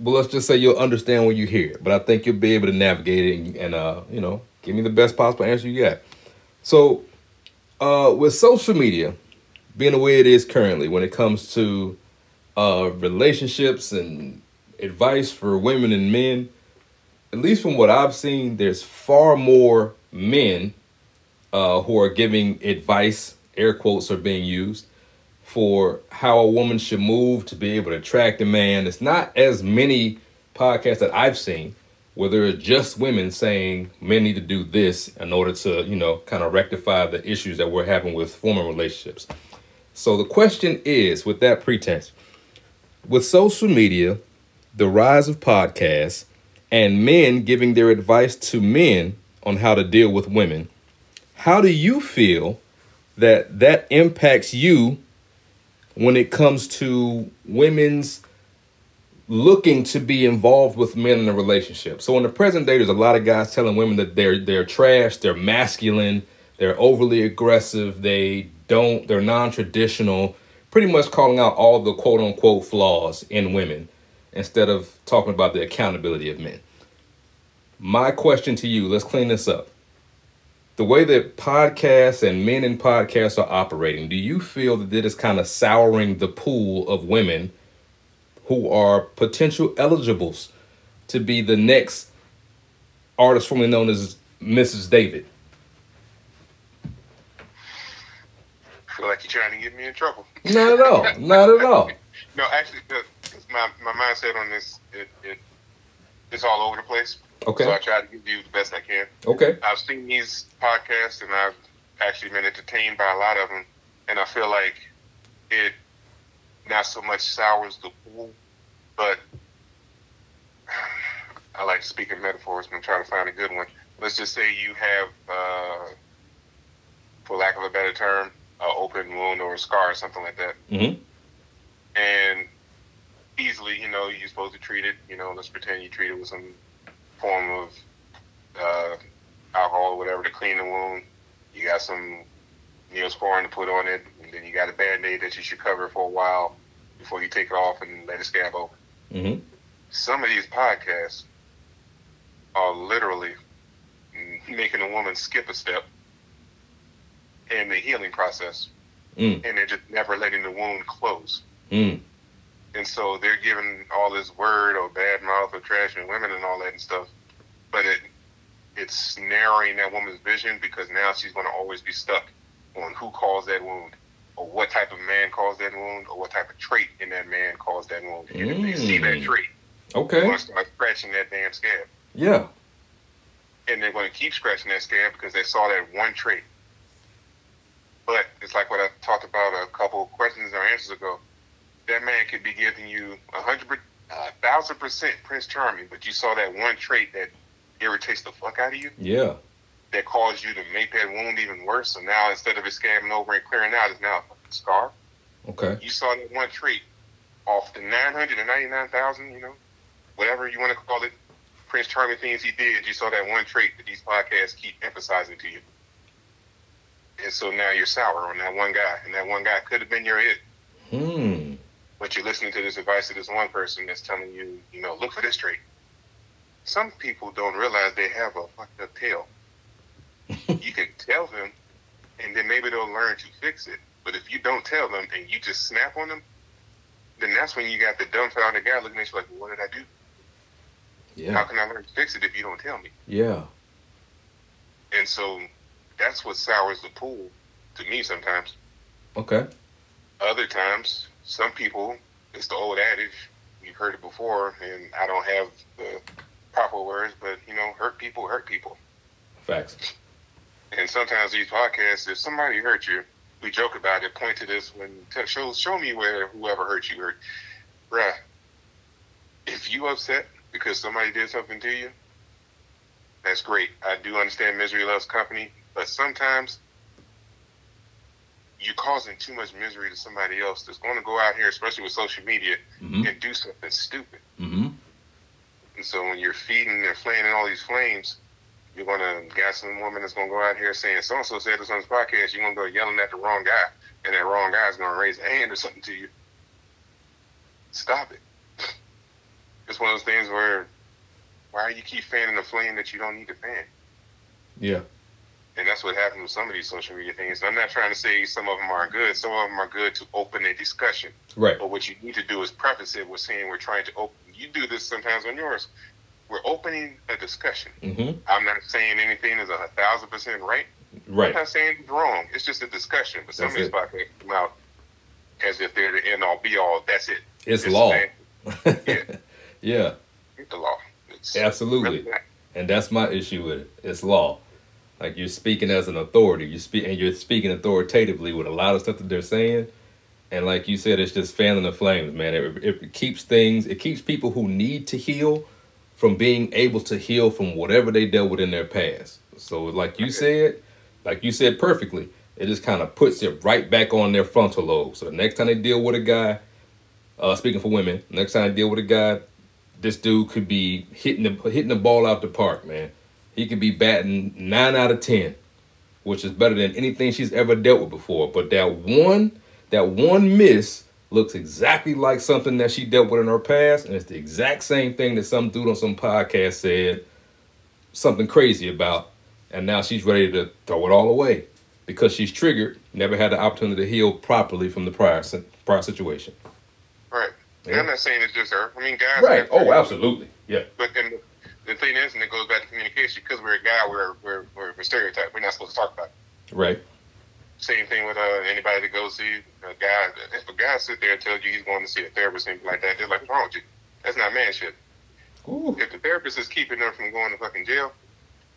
well, let's just say you'll understand when you hear it, but I think you'll be able to navigate it and, and uh, you know, give me the best possible answer you got. So, uh, with social media being the way it is currently when it comes to uh, relationships and advice for women and men, at least from what I've seen, there's far more men uh, who are giving advice, air quotes are being used, for how a woman should move to be able to attract a man. It's not as many podcasts that I've seen where there are just women saying men need to do this in order to, you know, kind of rectify the issues that we're having with former relationships. So the question is, with that pretense, with social media, the rise of podcasts, and men giving their advice to men on how to deal with women, how do you feel that that impacts you when it comes to women's looking to be involved with men in a relationship. So in the present day, there's a lot of guys telling women that they're they're trash, they're masculine, they're overly aggressive, they don't, they're non-traditional, pretty much calling out all the quote unquote flaws in women instead of talking about the accountability of men. My question to you, let's clean this up. The way that podcasts and men in podcasts are operating, do you feel that it is kind of souring the pool of women who are potential eligibles to be the next artist formerly known as Mrs. David? I feel like you're trying to get me in trouble. Not at all. Not at all. (laughs) No, actually, because my my mindset on this it, it it's all over the place. Okay. So I try to give you the best I can. Okay. I've seen these podcasts and I've actually been entertained by a lot of them, and I feel like it not so much sours the pool, but (sighs) I like speaking metaphors, but I'm trying to find a good one. Let's just say you have, uh, for lack of a better term, an open wound or a scar or something like that. Mm-hmm. And easily, you know, you're supposed to treat it, you know, let's pretend you treat it with some form of uh, alcohol or whatever to clean the wound. You got some neosporin to put on it, and then you got a band-aid that you should cover for a while before you take it off and let it scab open. Mm-hmm. Some of these podcasts are literally making a woman skip a step in the healing process, Mm. and they're just never letting the wound close. Mm. And so they're giving all this word or bad mouth or trashing women and all that and stuff. But it it's narrowing that woman's vision because now she's going to always be stuck on who caused that wound or what type of man caused that wound or what type of trait in that man caused that wound. And if they see that Mm. trait, they're Okay. going to start scratching that damn scab. Yeah. And they're going to keep scratching that scab because they saw that one trait. But it's like what I talked about a couple questions or answers ago. That man could be giving you a hundred, a thousand percent Prince Charming, but you saw that one trait that irritates the fuck out of you, Yeah. That caused you to make that wound even worse. So now instead of it scabbing over and clearing out, it's now a scar. Okay. You saw that one trait off the nine hundred and ninety nine thousand, you know, whatever you want to call it, Prince Charming things he did. You saw that one trait that these podcasts keep emphasizing to you. And so now you're sour on that one guy, and that one guy could have been your hit. Hmm. But you're listening to this advice of this one person that's telling you, you know, look for this trait. Some people don't realize they have a fucked up tail. You can tell them, and then maybe they'll learn to fix it. But if you don't tell them and you just snap on them, then that's when you got the dumbfounded guy looking at you like, well, what did I do? How can I learn to fix it if you don't tell me? Yeah. And so that's what sours the pool to me sometimes. Okay. Other times, some people, it's the old adage, you've heard it before, and I don't have the proper words, but you know, hurt people hurt people. Facts. And sometimes these podcasts, if somebody hurt you, we joke about it, point to this when tell, show show me where whoever hurt you hurt. Bruh, if you upset because somebody did something to you, that's great. I do understand misery loves company, but sometimes you're causing too much misery to somebody else that's going to go out here, especially with social media, Mm-hmm. and do something stupid. Mm-hmm. And so when you're feeding and flaying all these flames, you're gonna got some woman that's gonna go out here saying so and so said this on this podcast. You're gonna go yelling at the wrong guy, and that wrong guy is gonna raise a hand or something to you. Stop it. It's one of those things where why you keep fanning the flame that you don't need to fan? Yeah. And that's what happened with some of these social media things. I'm not trying to say some of them are good. Some of them are good to open a discussion. Right. But what you need to do is preface it with saying we're trying to open. You do this sometimes on yours. We're opening a discussion. Mm-hmm. I'm not saying anything is a thousand percent right. Right. I'm not saying it's wrong. It's just a discussion. But some of these podcasts come out as if they're the end all be all. That's it. It's It's law. (laughs) Yeah. yeah. It's the law. It's Absolutely. really. And that's my issue with it. It's law. Like you're speaking as an authority. You speak and you're speaking authoritatively with a lot of stuff that they're saying. And like you said, it's just fanning the flames, man. It, it keeps things. It keeps people who need to heal from being able to heal from whatever they dealt with in their past. So, like you said, like you said perfectly, it just kind of puts it right back on their frontal lobe. So the next time they deal with a guy, uh, speaking for women, next time they deal with a guy, this dude could be hitting the hitting the ball out the park, man. He could be batting nine out of ten, which is better than anything she's ever dealt with before. But that one, that one miss looks exactly like something that she dealt with in her past, and it's the exact same thing that some dude on some podcast said something crazy about, and now she's ready to throw it all away because she's triggered, never had the opportunity to heal properly from the prior prior situation. Right. And Yeah. I'm not saying it's just her. I mean, guys. Right. Oh, absolutely. Yeah. But then the, the thing is, and it goes back to communication, because we're a guy, we're, we're, we're, we're stereotyped. We're not supposed to talk about it. Right. Same thing with uh, anybody that goes see a guy. If a guy sit there and tells you he's going to see a therapist, anything like that, they're like, what's wrong with you? That's not man shit. Ooh. If the therapist is keeping them from going to fucking jail,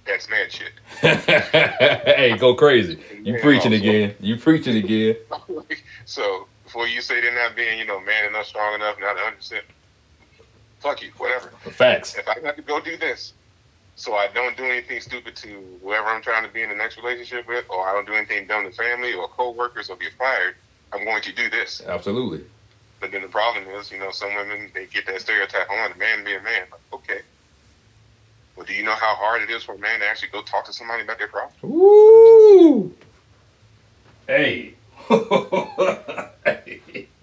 that's man shit. (laughs) hey, go crazy. You Yeah, preaching also. again. You preaching again. (laughs) so before you say they're not being, you know, man enough, strong enough, not 100%, fuck you, whatever. Facts. If I have to go do this, so I don't do anything stupid to whoever I'm trying to be in the next relationship with, or I don't do anything dumb to family or coworkers or get fired, I'm going to do this. Absolutely. But then the problem is, you know, some women they get that stereotype oh, on a man be a man. Like, okay. Well, do you know how hard it is for a man to actually go talk to somebody about their problem? Ooh. Hey. hey. (laughs)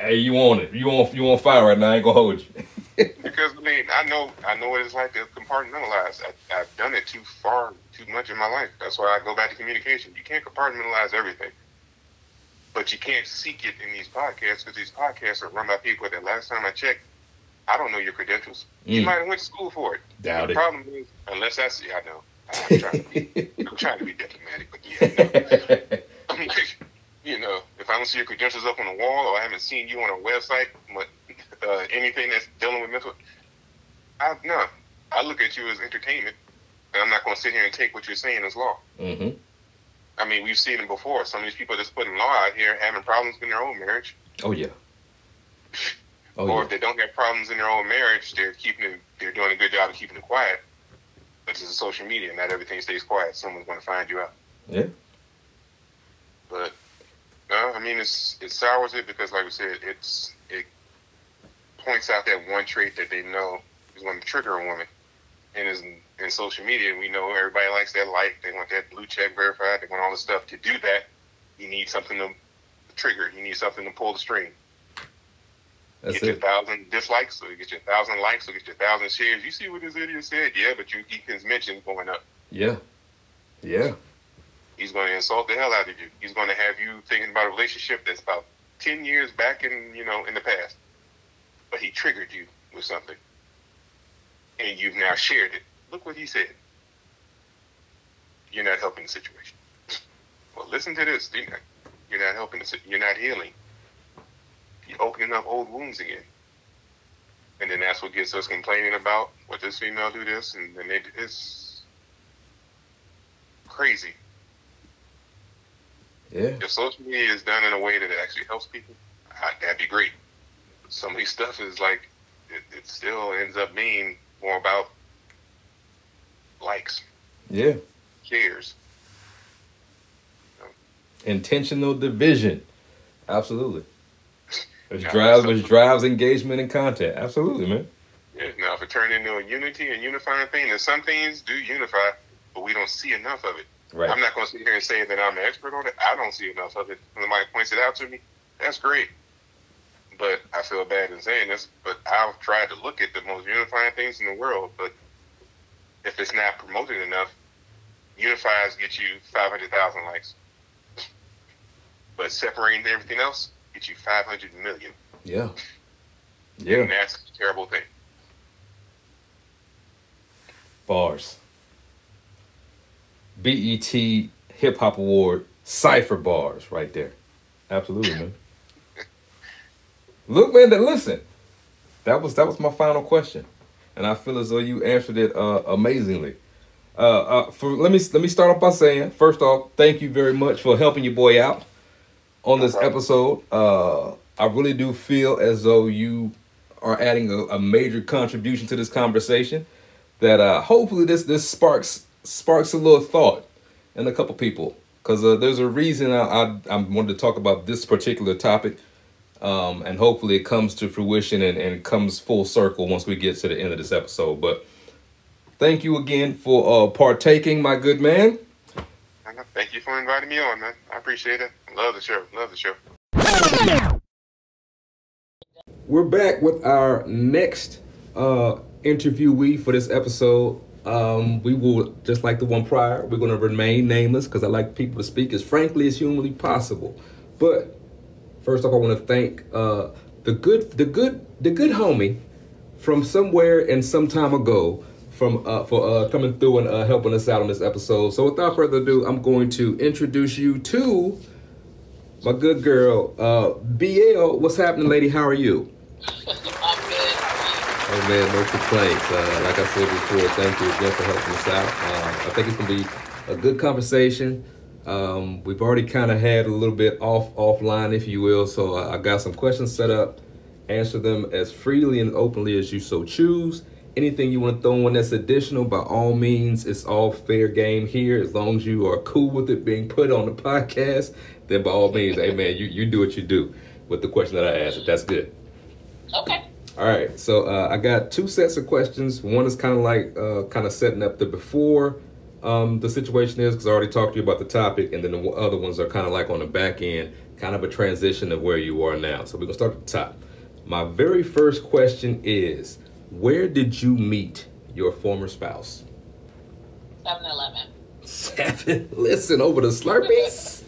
Hey, you on it. You on you on fire right now. I ain't gonna hold you. Because I mean, I know, I know what it's like to compartmentalize. I, I've done it too far, too much in my life. That's why I go back to communication. You can't compartmentalize everything, but you can't seek it in these podcasts because these podcasts are run by people that last time I checked, I don't know your credentials. You Mm. might have went to school for it. Doubt the it. problem is, unless I see, I know. I'm trying to be, I'm trying to be diplomatic, but yeah, no. (laughs) (laughs) You know, if I don't see your credentials up on the wall or I haven't seen you on a website, but uh, anything that's dealing with mental, I no, I look at you as entertainment, and I'm not going to sit here and take what you're saying as law. hmm I mean, we've seen it before. Some of these people that's putting law out here having problems in their own marriage, Oh yeah. (laughs) Oh or yeah. if they don't have problems in their own marriage, they're keeping it, they're doing a good job of keeping it quiet. But this is social media, not everything stays quiet. Someone's going to find you out. Yeah. But no, I mean it's it sours it because, like we said, it's it points out that one trait that they know is going to trigger a woman. And is in social media, we know everybody likes that like. They want that blue check verified. They want all this stuff. To do that, you need something to trigger. You need something to pull the string. That's get your it. thousand dislikes, or you get your thousand likes, or get your thousand shares. You see what this idiot said? Yeah, but you Ethan's mention going up. Yeah. Yeah. He's going to insult the hell out of you. He's going to have you thinking about a relationship that's about ten years back in you know in the past. But he triggered you with something, and you've now shared it. Look what he said. You're not helping the situation. (laughs) Well, listen to this. You're not, you're not helping the. You're not healing. You're opening up old wounds again. And then that's what gets us complaining about what this female do this, and then it, it's crazy. Yeah. If social media is done in a way that it actually helps people, I, that'd be great. Some of these stuff is like, it, it still ends up being more about likes, Yeah. shares. Intentional division. Absolutely. (laughs) Which drives which drives engagement and content. Absolutely, man. Yeah, now, if it turned into a unity and unifying thing, and some things do unify, but we don't see enough of it. Right. I'm not going to sit here and say that I'm an expert on it. I don't see enough of it. When somebody points it out to me, that's great. But I feel bad in saying this, but I've tried to look at the most unifying things in the world, but if it's not promoted enough, unifies get you 500,000 likes. But separating everything else gets you 500 million. Yeah. And Yeah. that's a terrible thing. Bars. BET Hip Hop Award Cypher Bars right there. Absolutely, man. Look, man, then listen. That was that was my final question. And I feel as though you answered it uh, amazingly. Uh, uh, for let me let me start off by saying, first off, thank you very much for helping your boy out on this episode. Uh, I really do feel as though you are adding a, a major contribution to this conversation. That uh, hopefully this this sparks sparks a little thought in a couple people because uh, there's a reason I, I I wanted to talk about this particular topic. Um, and hopefully it comes to fruition and, and comes full circle once we get to the end of this episode. But thank you again for uh, partaking, my good man. Thank you for inviting me on, man. I appreciate it. Love the show. Love the show. We're back with our next uh, interviewee for this episode. Um, we will, just like the one prior, we're going to remain nameless because I like people to speak as frankly as humanly possible. But first off, I want to thank uh, the good, the good, the good homie from somewhere and some time ago from uh, for uh, coming through and uh, helping us out on this episode. So without further ado, I'm going to introduce you to my good girl, uh, BL. What's happening, lady? How are you? (laughs) I'm good. How Oh man, no complaints. Uh, like I said before, thank you again for helping us out. Uh, I think it's gonna be a good conversation. Um, we've already kind of had a little bit off offline, if you will. So I, I got some questions set up. Answer them as freely and openly as you so choose. Anything you want to throw in that's additional, by all means, it's all fair game here. As long as you are cool with it being put on the (laughs) podcast, then by all means, hey man, you, you do what you do with the question that I asked. That's good. Okay. All right, so uh, I got two sets of questions. One is kind of like uh, kind of setting up the before um, the situation is because I already talked to you about the topic, and then the other ones are kind of like on the back end, kind of a transition of where you are now. So we're gonna start at the top. My very first question is, where did you meet your former spouse? 7 Eleven. (laughs) Seven. Listen over the Slurpees.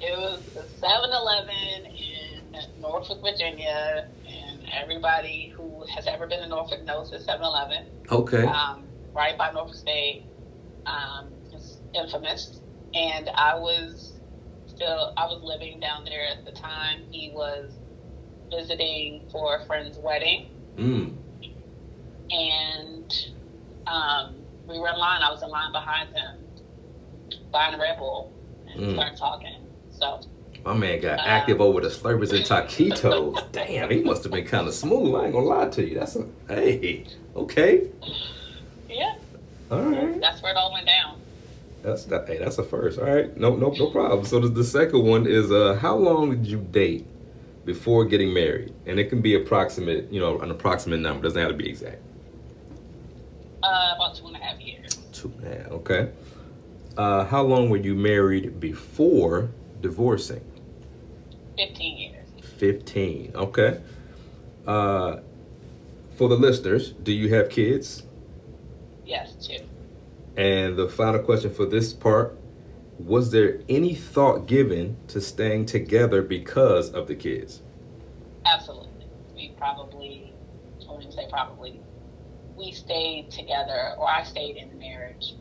It was 7 Eleven in Norfolk, Virginia, and everybody who has ever been to Norfolk knows it's 7 Eleven. Okay. Um, right by Norfolk State. Um, it's infamous. And I was still, I was living down there at the time. He was visiting for a friend's wedding. Mm. and um, we were in line. I was in line behind him, buying a Red Bull, and Mm. started talking. So My man got active over the Slurpees and taquitos. (laughs) Damn, he must have been kind of smooth. I ain't gonna lie to you. That's a hey. Okay. yeah, All right. that's where it all went down. That's that. Hey, that's a first. All right. No, no, no problem. So the, the second one is uh, how long did you date before getting married? And it can be approximate. You know, an approximate number. Doesn't have to be exact. Uh, about two and a half years. Two and a half. Okay. Uh, how long were you married before divorcing? Fifteen years. 15. Okay. Uh, for the listeners, do you have kids? Yes. And the final question for this part was there any thought given to staying together because of the kids? Absolutely. We probably, I wouldn't say probably, we stayed together, or I stayed in the marriage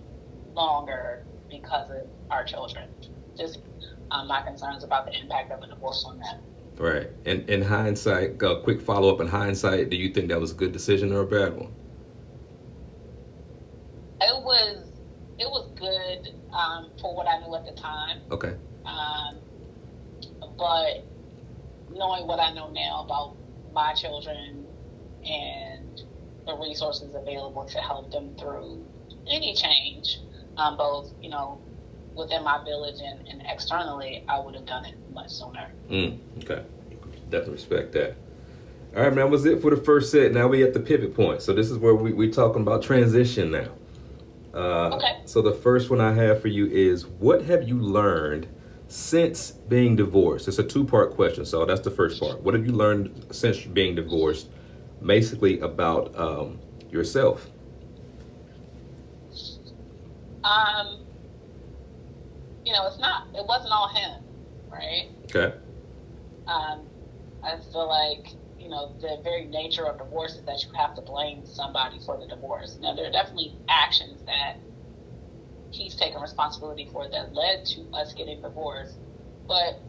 longer because of our children. Just um, my concerns about the impact of a divorce on them. Right. And in hindsight, a quick follow up in hindsight, do you think that was a good decision or a bad one? It was it was good um, for what I knew at the time, Okay. um, but knowing what I know now about my children and the resources available to help them through any change, um, both you know within my village and, and externally, I would have done it much sooner. Mm, okay. Definitely respect that. All right, man, that was it for the first set. Now we at the pivot point. So this is where we we talking about transition now. Uh, Okay. So the first one I have for you is what have you learned since being divorced? It's a two part question. So that's the first part. What have you learned since being divorced, basically about um, yourself? Um, Um, you know, it's not. It wasn't all him, right? Okay. Um, I feel like you know the very nature of divorce is that you have to blame somebody for the divorce. Now there are definitely actions that he's taken responsibility for that led to us getting divorced, but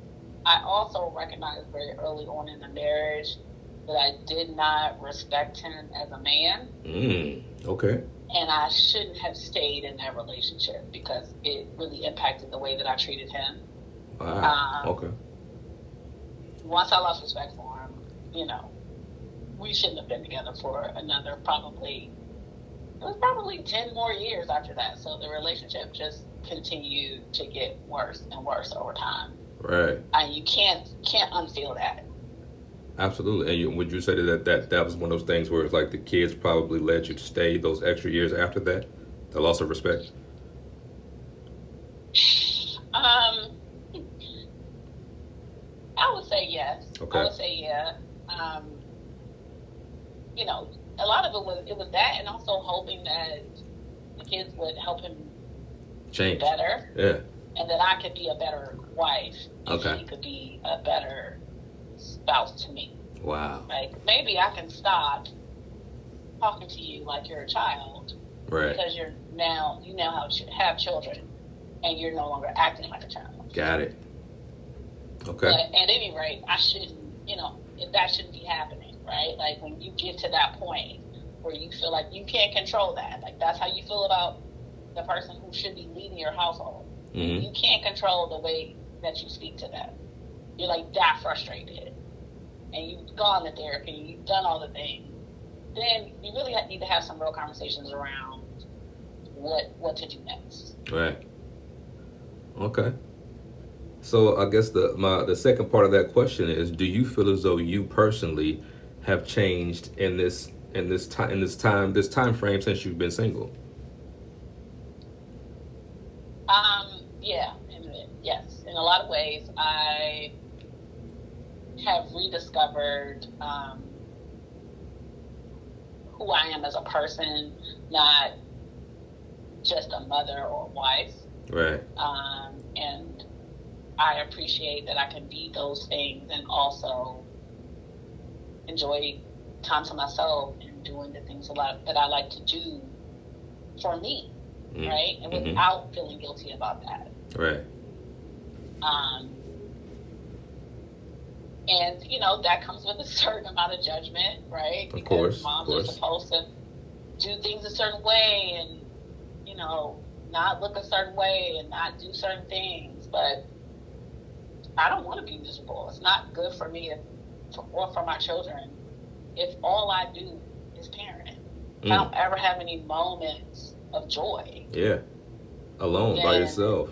I also recognized very early on in the marriage that I did not respect him as a man. Mm. Okay. And I shouldn't have stayed in that relationship because it really impacted the way that I treated him. Wow. Um, okay. Once I lost respect for him, you know, we shouldn't have been together for another probably, it was probably 10 more years after that. So the relationship just continued to get worse and worse over time. Right. And you can't, can't unfeel that. Absolutely. And you, would you say that, that that was one of those things where it's like the kids probably led you to stay those extra years after that? The loss of respect? Um, I would say yes. Okay. I would say yeah. Um, you know, a lot of it was it was that, and also hoping that the kids would help him Change. better, Yeah. and that I could be a better wife. Okay. He could be a better spouse to me. Wow. Like maybe I can stop talking to you like you're a child Right. because you're now you now have have children, and you're no longer acting like a child. Got it. Okay. But at any rate, I shouldn't, you know, that shouldn't be happening, right? Like when you get to that point where you feel like you can't control that, like that's how you feel about the person who should be leading your household. hmm You can't control the way that you speak to them. You're like that frustrated, and you've gone to therapy, you've done all the things. Then you really need to have some real conversations around what what to do next. Right. Okay. So I guess the my the second part of that question is: Do you feel as though you personally have changed in this in this time in this time this time frame since you've been single? Um, yeah, in, yes. In a lot of ways, I have rediscovered um, who I am as a person, not just a mother or wife. Right. Um, and I appreciate that I can be those things and also enjoy time to myself and doing the things a lot that I like to do for me, Mm. right? And Mhm. without feeling guilty about that. Right. Um, and you know that comes with a certain amount of judgment, right? Of Because course, moms of are supposed to do things a certain way, and you know not look a certain way, and not do certain things. But I don't want to be miserable. It's not good for me if, or for my children if all I do is parent. If I Mm. don't ever have any moments of joy, Yeah. Alone by yourself.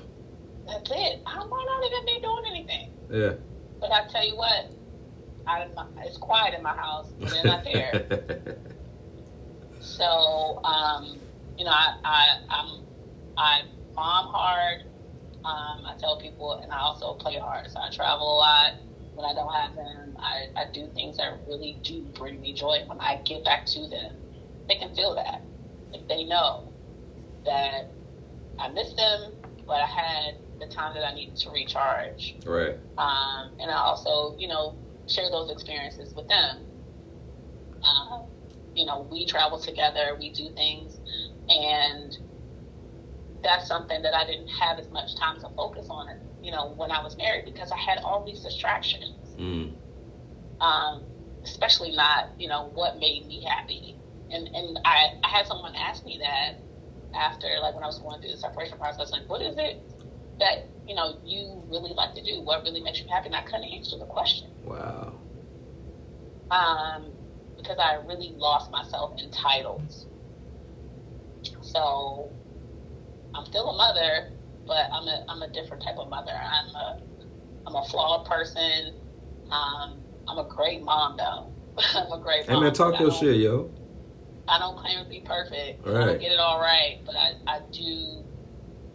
that's it. I might not even be doing anything. Yeah. But I tell you what, I, it's quiet in my house. when They're not there. (laughs) so, um, you know, I, I, I'm, I mom hard. Um, I tell people, and I also play hard. So I travel a lot. When I don't have them, I, I do things that really do bring me joy. When I get back to them, they can feel that. Like they know that I miss them, but I had the time that I needed to recharge right. um, and I also, you know, share those experiences with them. Um, you know, we travel together, we do things, and that's something that I didn't have as much time to focus on, you know, when I was married because I had all these distractions, Mm. um, especially not, you know, what made me happy. And and I, I had someone ask me that after, like, when I was going through the separation process, like, what is it that, you know, you really like to do? What really makes you happy? And I couldn't answer the question Wow. um, because I really lost myself in titles. So I'm still a mother, but I'm a I'm a different type of mother. I'm a I'm a flawed person. Um, I'm a great mom though. (laughs) I'm a great Hey mom. man, talk your shit, yo. I don't claim to be perfect. I don't get it all right, but I, I do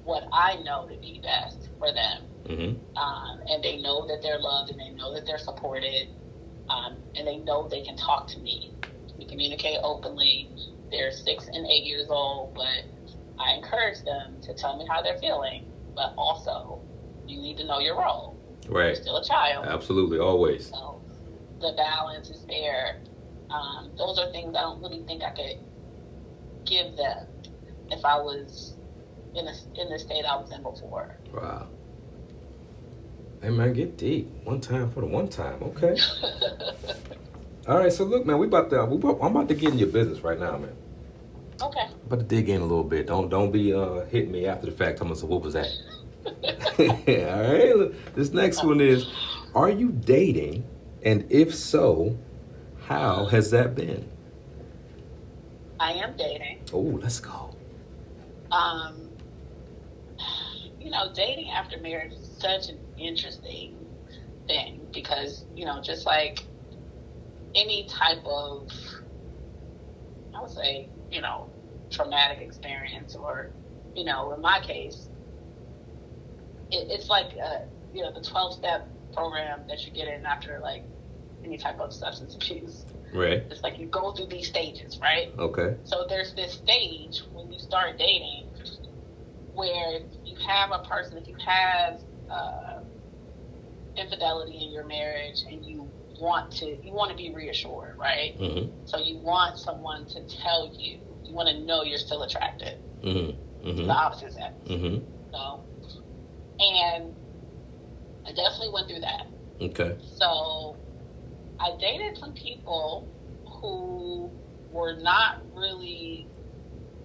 what I know to be best for them Mm-hmm. um, and they know that they're loved and they know that they're supported um, and they know they can talk to me we communicate openly they're six and eight years old but I encourage them to tell me how they're feeling, but also you need to know your role. Right. You're still a child. Absolutely. Always. So the balance is there. Um, those are things I don't really think I could give them if I was in the in the state I was in before. Wow. Hey man, get deep. One time for the one time. Okay. (laughs) All right. So look, man, we about to. We about, I'm about to get in your business right now, man. Okay. about to dig in a little bit. Don't don't be uh, hitting me after the fact. Telling us what was that. (laughs) (laughs) All right. This next one is: Are you dating? And if so, how has that been? I am dating. Oh, let's go. Um, you know, dating after marriage is such an interesting thing because, you know, just like any type of, I would say, you know, traumatic experience, or, you know, in my case, it, it's like, uh, you know, the 12 step program that you get in after like any type of substance abuse. Right. It's like you go through these stages, right? Okay. So there's this stage when you start dating where you have a person, if you have uh, infidelity in your marriage and you want to, you want to be reassured, right? Mm-hmm. So you want someone to tell you, you want to know you're still attracted. Mm-hmm. The Mm-hmm. opposite sex. Mm-hmm. So, and I definitely went through that. Okay. So I dated some people who were not really,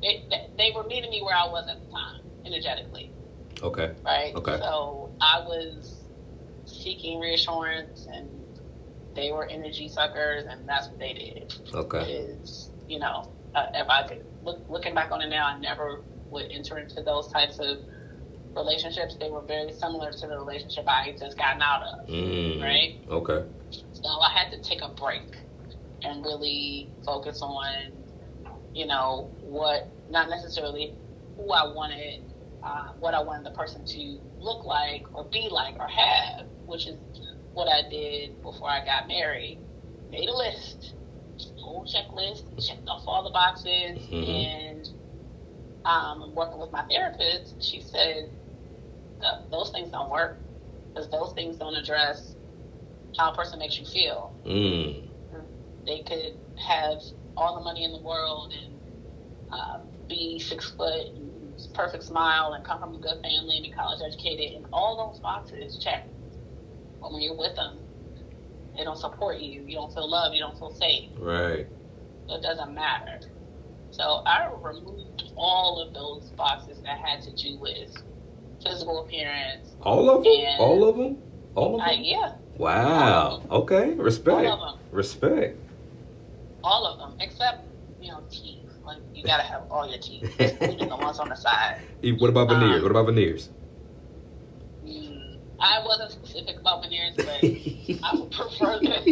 they, they were meeting me where I was at the time, energetically, Okay. right? Okay. So I was seeking reassurance and they were energy suckers and that's what they did. Okay. Is, you know, uh, if I could, look, looking back on it now, I never would enter into those types of relationships. They were very similar to the relationship I had just gotten out of. Mm. Right. Okay. So I had to take a break and really focus on, you know, what not necessarily who I wanted, uh, what I wanted the person to look like or be like or have, which is what I did before I got married. Made a list, whole checklist, checked off all the boxes, Mhm. and um, working with my therapist, she said those things don't work because those things don't address how a person makes you feel. Mm. They could have all the money in the world and uh, be six foot, and perfect smile, and come from a good family and be college educated, and all those boxes checked. But when you're with them, they don't support you. You don't feel loved. You don't feel safe. Right. So it doesn't matter. So I removed all of those boxes that had to do with physical appearance. All of them. All of them. All of I, them. yeah, Wow. Okay. Respect. all of them. Respect. All of them, except you know teeth. Like you gotta have all your teeth, (laughs) including the ones on the side. (laughs) What about veneers? Um, what about veneers? I wasn't specific about veneers, but (laughs) I would prefer that,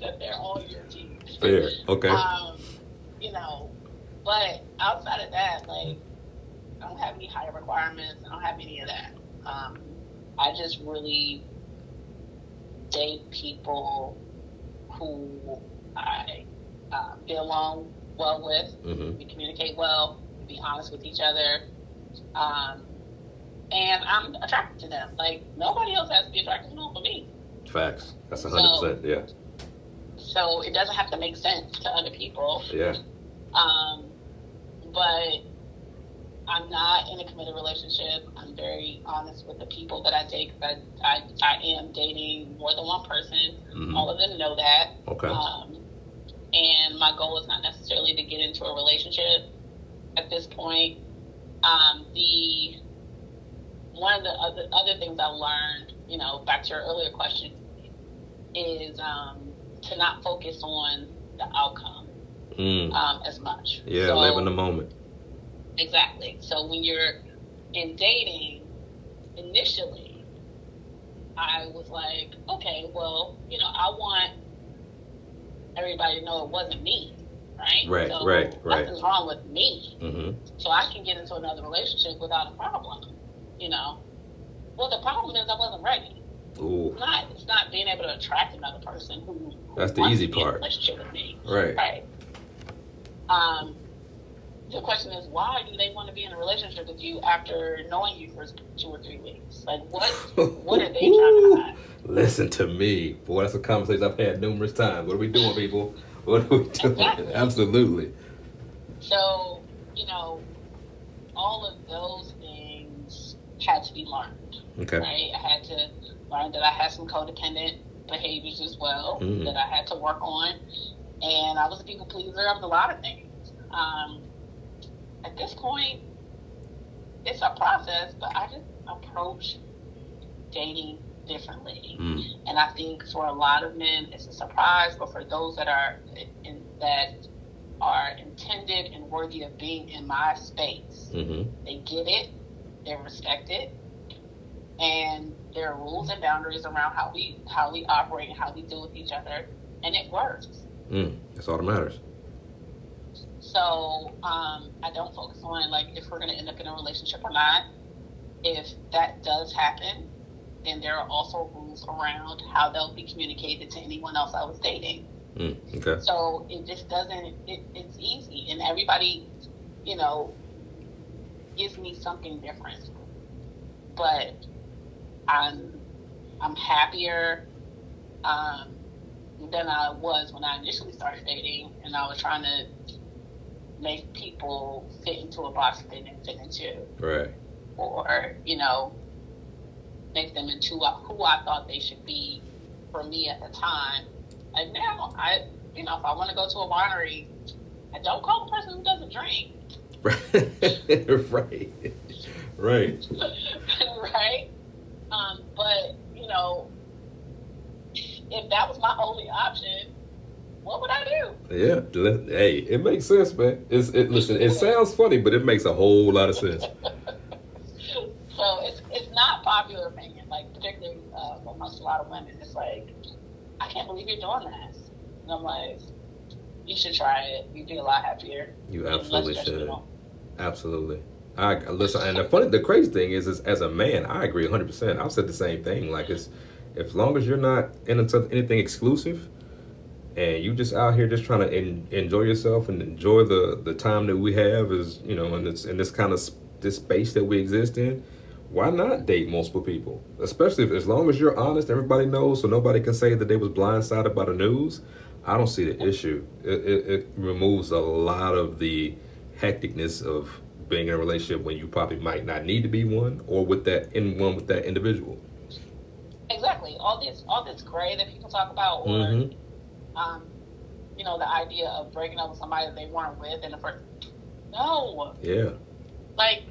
that (laughs) they're all your teeth. Fair. Okay. Um, you know, but outside of that, like I don't have any higher requirements. I don't have any of that. Um, I just really date people who I uh, get along well with. mm-hmm. We communicate well. We be honest with each other. Um, and I'm attracted to them. Like nobody else has to be attracted to them but me. Facts. That's a hundred percent. Yeah. So it doesn't have to make sense to other people. Yeah. Um, but I'm not in a committed relationship. I'm very honest with the people that I date. 'cause I, I, I am dating more than one person. Mhm. All of them know that. Okay. Um, and my goal is not necessarily to get into a relationship at this point. Um, the one of the other, other things I learned, you know, back to your earlier question, is um, to not focus on the outcome Mm. um, as much. Yeah. So- live in the moment. Exactly. So when you're in dating, initially, I was like, okay, well, you know, I want everybody to know it wasn't me, right? Right, so right, right. Nothing's wrong with me, Mm-hmm. so I can get into another relationship without a problem, you know. Well, the problem is I wasn't ready. Ooh. It's not. It's not being able to attract another person who. That's the easy part. relationship with me. Right. Right. Um, the question is, why do they want to be in a relationship with you after knowing you for two or three weeks? Like, what what are they trying to (laughs) hide? Listen to me, boy. That's a conversation I've had numerous times. What are we doing, people? What are we (laughs) doing? Exactly. Absolutely. So, you know, all of those had to be learned. Okay. Right? I had to learn that I had some codependent behaviors as well Mhm. that I had to work on. And I was a people pleaser of a lot of things. Um, at this point, it's a process, but I just approach dating differently. Mm. And I think for a lot of men, it's a surprise, but for those that are in, that are intended and worthy of being in my space, Mm-hmm. they get it, they respect it, and there are rules and boundaries around how we how we operate and how we deal with each other, and it works. Mm. That's all that matters. So um, I don't focus on like if we're going to end up in a relationship or not. If that does happen, then there are also rules around how they'll be communicated to anyone else I was dating. Mm. Okay. So it just doesn't. It, it's easy, and everybody, you know, gives me something different. But I'm I'm happier um, than I was when I initially started dating, and I was trying to make people fit into a box that they didn't fit into, Right. or you know, make them into who I thought they should be for me at the time. And now, I, you know, if I want to go to a winery, I don't call the person who doesn't drink, (laughs) right. Right. right? Um, but you know, if that was my only option, what would I do? Yeah. Hey, it makes sense, man. It's it. Listen, it sounds funny, but it makes a whole lot of sense. (laughs) So it's it's not popular opinion, like particularly uh, amongst a lot of women. It's like, I can't believe you're doing this, and I'm like, you should try it. You'd be a lot happier. You absolutely should. Absolutely. I listen, and the funny, the crazy thing is, is as a man, I agree 100. percent I've said the same thing. Like, it's as long as you're not into anything exclusive, and you just out here just trying to en- enjoy yourself and enjoy the the time that we have, is you know, in this in this kind of s- this space that we exist in. Why not date multiple people? Especially if, as long as you're honest, everybody knows, so nobody can say that they was blindsided by the news. I don't see the issue. It, it, it removes a lot of the hecticness of being in a relationship when you probably might not need to be one or with that in one with that individual. Exactly. All this all this gray that people talk about, or Mhm. um, you know, the idea of breaking up with somebody that they weren't with in the first. No, Yeah. like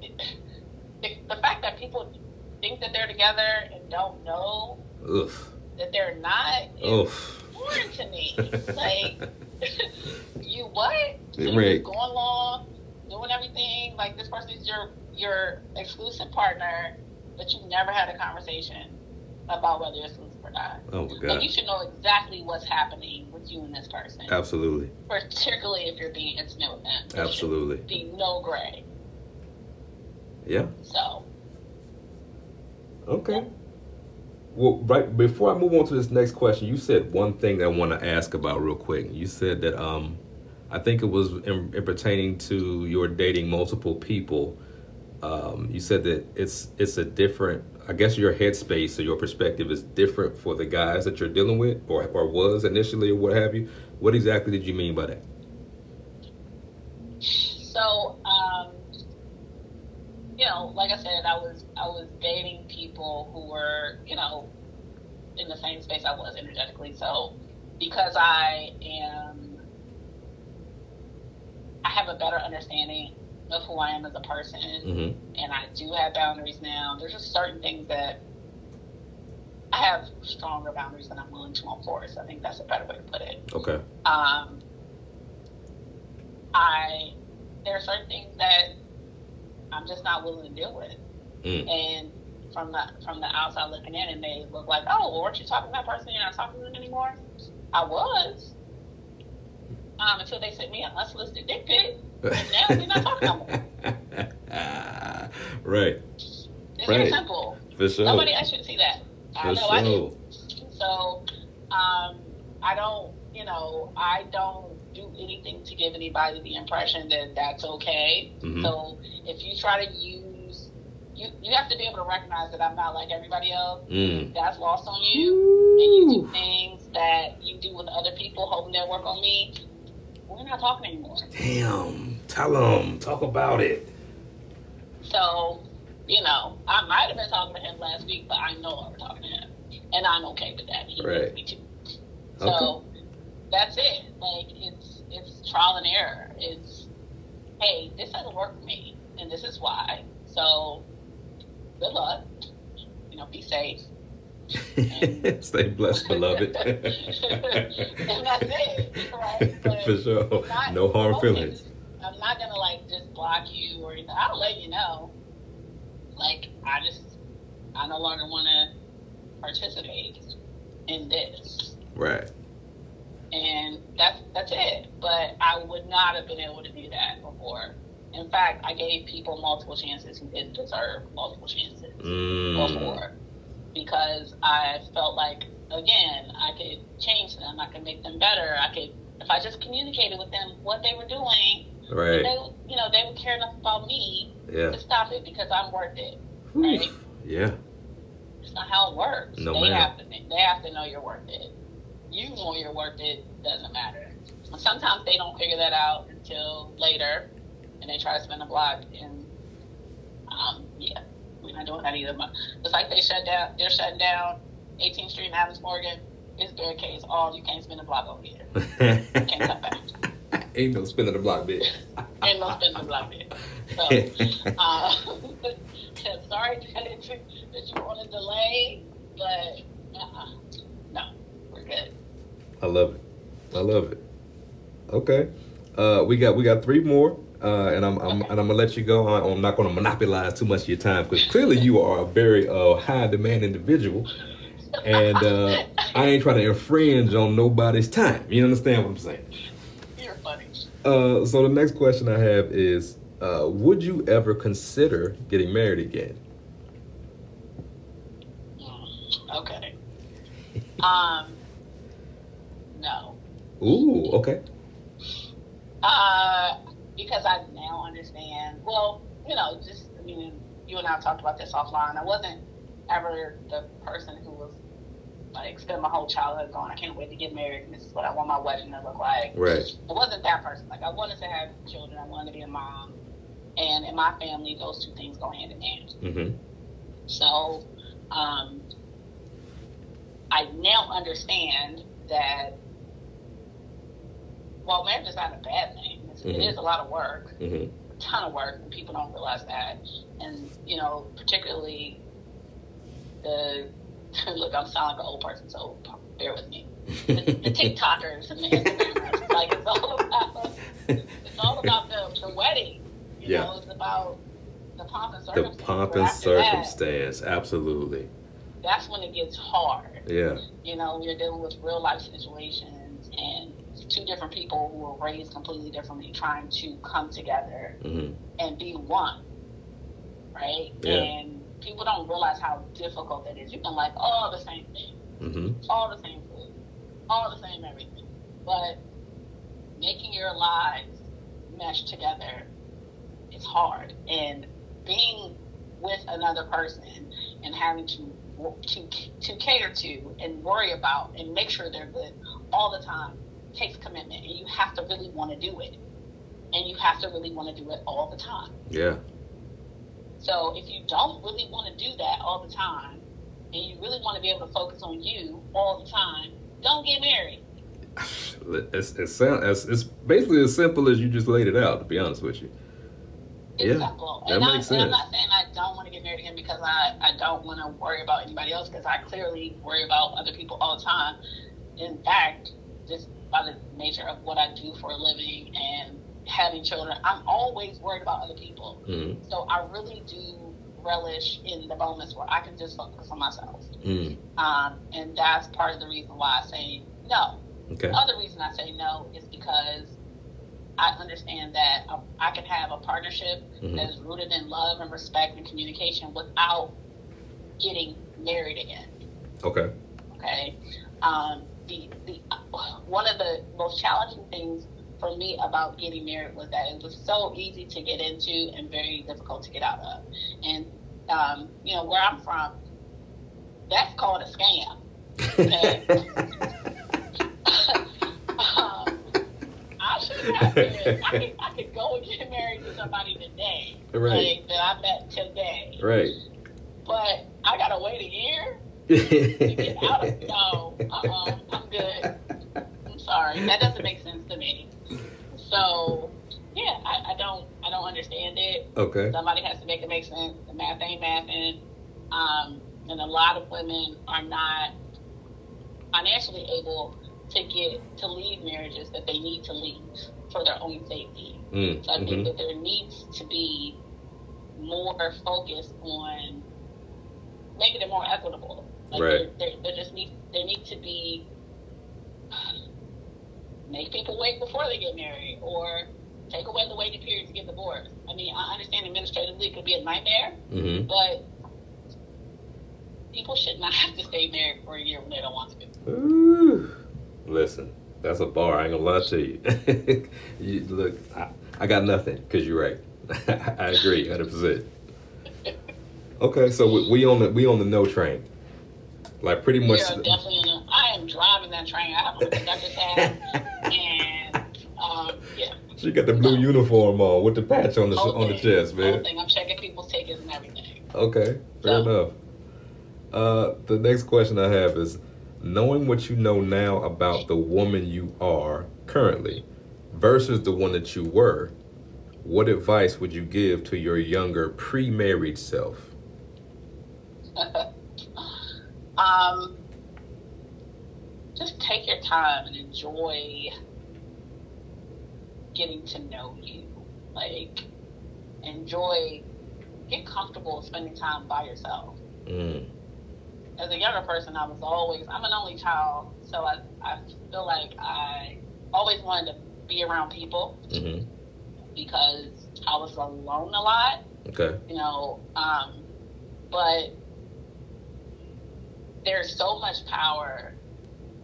the, the fact that people think that they're together and don't know Ugh. that they're not is Ugh. foreign to me. (laughs) like, (laughs) you what? Yeah, you're going along, doing everything. Like this person is your your exclusive partner, but you never had a conversation about whether you're exclusive or not. Oh my god. you should know exactly what's happening with you and this person, Absolutely. particularly if you're being intimate with them. There Absolutely. be no gray. Yeah. So Okay. Well, right before I move on to this next question, you said one thing that I want to ask about real quick. You said that um, I think it was in, in pertaining to your dating multiple people. Um, you said that it's it's a different. I guess your headspace or your perspective is different for the guys that you're dealing with, or or was initially, or what have you. What exactly did you mean by that? So, you know, like I said, I was I was dating people who were, you know, in the same space I was energetically. So, because I am, I have a better understanding of who I am as a person, Mm-hmm. and I do have boundaries now. There's just certain things that I have stronger boundaries than I'm willing to enforce. I think that's a better way to put it Okay. um, I there are certain things that I'm just not willing to deal with, Mm. and from the from the outside looking in, it may look like, oh, well, weren't you talking to that person? You're not talking to them anymore. I was um, until they sent me an unsolicited dick pic, and now we're not talking no more. (laughs) right. It's Right. very simple. For sure. Nobody else should see that. I For know I sure. do. So, um, I don't, you know, I don't do anything to give anybody the impression that that's okay. Mhm. So if you try to use, you you have to be able to recognize that I'm not like everybody else. Mm. That's lost on you, and you do things that you do with other people, hoping they'll work on me. We're not talking anymore. Damn. Tell them. Talk about it. So, you know, I might have been talking to him last week, but I know I was talking to him, and I'm okay with that. He Right. me too. So that's it. Like it's trial and error. It's hey, this doesn't work for me, and this is why. So good luck. You know, be safe. (laughs) Stay blessed, beloved. (laughs) (laughs) and that's it, right? But For sure. not- No hard feelings. I'm not gonna like just block you or anything. I'll let you know. Like I just I no longer want to participate in this, Right. And that's that's it. But I would not have been able to do that before. In fact, I gave people multiple chances who didn't deserve multiple chances Mm. before because I felt like again I could change them, I could make them better, I could if I just communicated with them what they were doing, Right. they would- you know they would care enough about me Yeah. to stop it because I'm worth it. Right? Yeah. It's not how it works. No, they have to they have to know you're worth it. You know you're worth it doesn't matter. Sometimes they don't figure that out until later, and they try to spin the block. And um, yeah, we're not doing that either. But It's like they shut down. They're shutting down 18th Street and Adams Morgan. It's barricades. All you can't spin the block over here. You (laughs) can't come back. Ain't no spinning the block, bitch. Ain't no spin the block there. So. (laughs) Uh, (laughs) sorry that, it, that you want to delay, but uh-uh. no, we're good. I love it. I love it. Okay. Uh, we got we got three more, uh, and I'm, I'm and I'm gonna let you go. I, I'm not gonna monopolize too much of your time because clearly you are a very uh, high demand individual, and uh, I ain't trying to infringe on nobody's time. You understand what I'm saying? You're funny. Uh, so the next question I have is, uh, would you ever consider getting married again? Okay. Um. Ooh, okay. Uh, because I now understand. Well, you know, just I mean, you and I talked about this offline. I wasn't ever the person who was like spend my whole childhood going, I can't wait to get married, and this is what I want my wedding to look like. Right. It wasn't that person. Like I wanted to have children. I wanted to be a mom, and in my family, those two things go hand in hand. Mm-hmm. So, um, I now understand that while marriage is not a bad thing, it's, it is a lot of work, Mm-hmm. a ton of work, and people don't realize that. And you know, particularly the (laughs) look, I'm sounding like an old person, so bear with me. The, the (laughs) TikTokers and the Instagrammers, (laughs) like it's all about it's all about the, the wedding. You Yeah. know, it's about the pomp and circumstance. The pomp and after that, circumstance, absolutely. that's when it gets hard. Yeah. You know, you're dealing with real life situations and two different people who were raised completely differently trying to come together Mm-hmm. and be one. Right? Yeah. And people don't realize how difficult that is. You can like all the same things, Mm-hmm. all the same food, all the same everything. But making your lives mesh together is hard. And being with another person and having to to to cater to and worry about and make sure they're good all the time takes commitment and you have to really want to do it and you have to really want to do it all the time Yeah. so if you don't really want to do that all the time and you really want to be able to focus on you all the time don't get married (sighs) It's, it sound, it's, it's basically as simple as you just laid it out, to be honest with you. It's Yeah, simple. that and, I, makes and I'm not saying I don't want to get married again because I, I don't want to worry about anybody else because I clearly worry about other people all the time. In fact, just by the nature of what I do for a living and having children, I'm always worried about other people. Mm-hmm. So I really do relish in the moments where I can just focus on myself. Mm. Um, and that's part of the reason why I say no. Okay. The other reason I say no is because I understand that I, can have a partnership Mhm. that is rooted in love and respect and communication without getting married again. Okay. Okay. Um, the the uh, one of the most challenging things for me about getting married was that it was so easy to get into and very difficult to get out of. And um, you know where I'm from, that's called a scam. (laughs) Okay? (laughs) um, (laughs) I should have been. I could, I could go and get married to somebody today, Right. like, that I met today. Right. But I gotta wait a year get out of. No, uh-uh, I'm good. I'm sorry. That doesn't make sense to me. So, yeah, I, I don't, I don't understand it. Okay. Somebody has to make it make sense. The math ain't mathing. Um, and a lot of women are not financially able to get to leave marriages that they need to leave for their own safety. Mm, So I think mhm. that there needs to be more focus on making it more equitable. Like Right. there, there, just need there need to be (sighs) make people wait before they get married or take away the waiting period to get divorced. I mean, I understand administratively it could be a nightmare, Mhm. but people should not have to stay married for a year when they don't want to. Ooh. Listen, that's a bar. I ain't gonna lie to you. (laughs) you look, I, I got nothing because you're right. (laughs) I agree, hundred percent. (laughs) Okay, so we, we on the we on the no train. Like pretty much. You're definitely in a, I am driving that train. I have a conductor's (laughs) hat, and um, yeah. She got the blue uniform on with the patch on the on the thing. chest, Whole man. thing. I'm checking people's tickets and everything. Okay, fair So- enough. Uh, the next question I have is, knowing what you know now about the woman you are currently, versus the one that you were, what advice would you give to your younger pre-married self? (laughs) Um, just take your time and enjoy getting to know you. Like, enjoy, get comfortable spending time by yourself. Mm. As a younger person, I was always, I'm an only child, so I, I feel like I always wanted to be around people hmm because I was alone a lot. Okay. you know, um, but there's so much power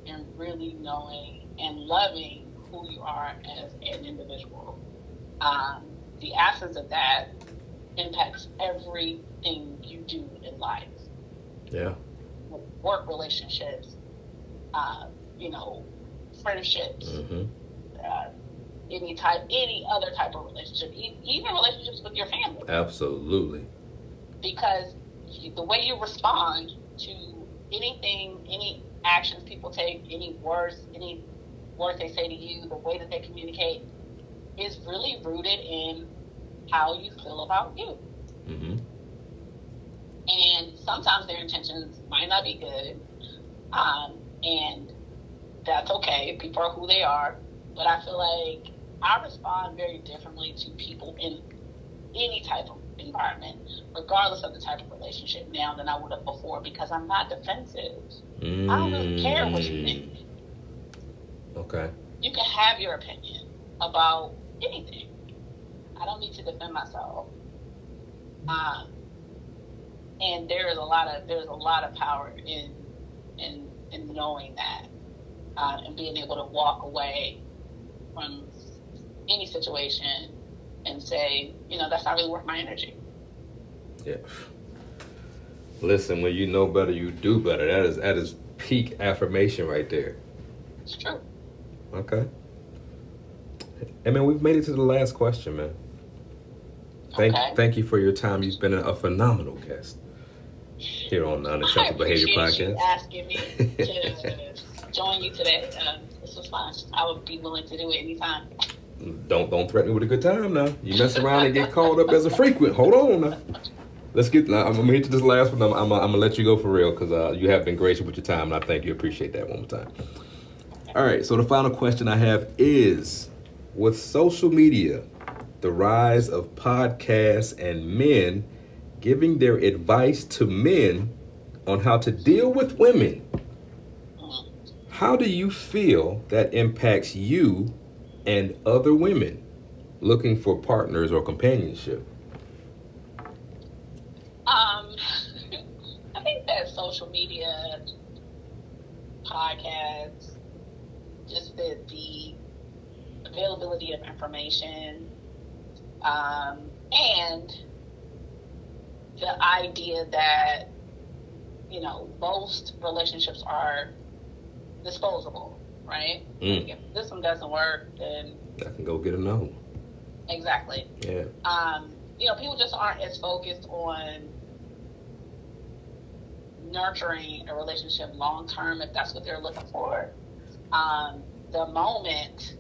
in really knowing and loving who you are as an individual. Um, the absence of that impacts everything you do in life, Yeah. work relationships, uh, you know, friendships, hmm uh, any type, any other type of relationship, even relationships with your family. Absolutely. because the way you respond to anything, any actions people take, any words, any words they say to you, the way that they communicate is really rooted in how you feel about you. hmm And sometimes their intentions might not be good, um, and that's okay. People are who they are, but I feel like I respond very differently to people in any type of environment, regardless of the type of relationship now than I would have before, because I'm not defensive. I don't really care what you think. Mm. Okay. You can have your opinion about anything. I don't need to defend myself. Um, and there is a lot of there's a lot of power in in in knowing that uh, and being able to walk away from any situation and say, you know, that's not really worth my energy. Yeah. Listen, when you know better, you do better. That is that is peak affirmation right there. It's true. Okay. Hey man, we've made it to the last question, man. Thank Okay. thank you for your time. You've been a, phenomenal guest here on the I Unacceptable Behavior Podcast. asking me (laughs) to join you today. Um, this was fun. I would be willing to do it anytime. Don't don't threaten me with a good time now. You mess around and get called up as a frequent. Hold on now. Let's get. I'm gonna hit this last one. I'm, I'm, I'm gonna let you go for real because uh, you have been gracious with your time, and I thank you. Appreciate that one more time. All right. So the final question I have is: With social media, the rise of podcasts and men giving their advice to men on how to deal with women, how do you feel that impacts you and other women looking for partners or companionship? Um, I think that social media, podcasts, just the the availability of information, um, and the idea that you know most relationships are disposable, right? Mm. If this one doesn't work, then I can go get a no. exactly. Yeah. Um, you know, people just aren't as focused on nurturing a relationship long term if that's what they're looking for. Um, the moment,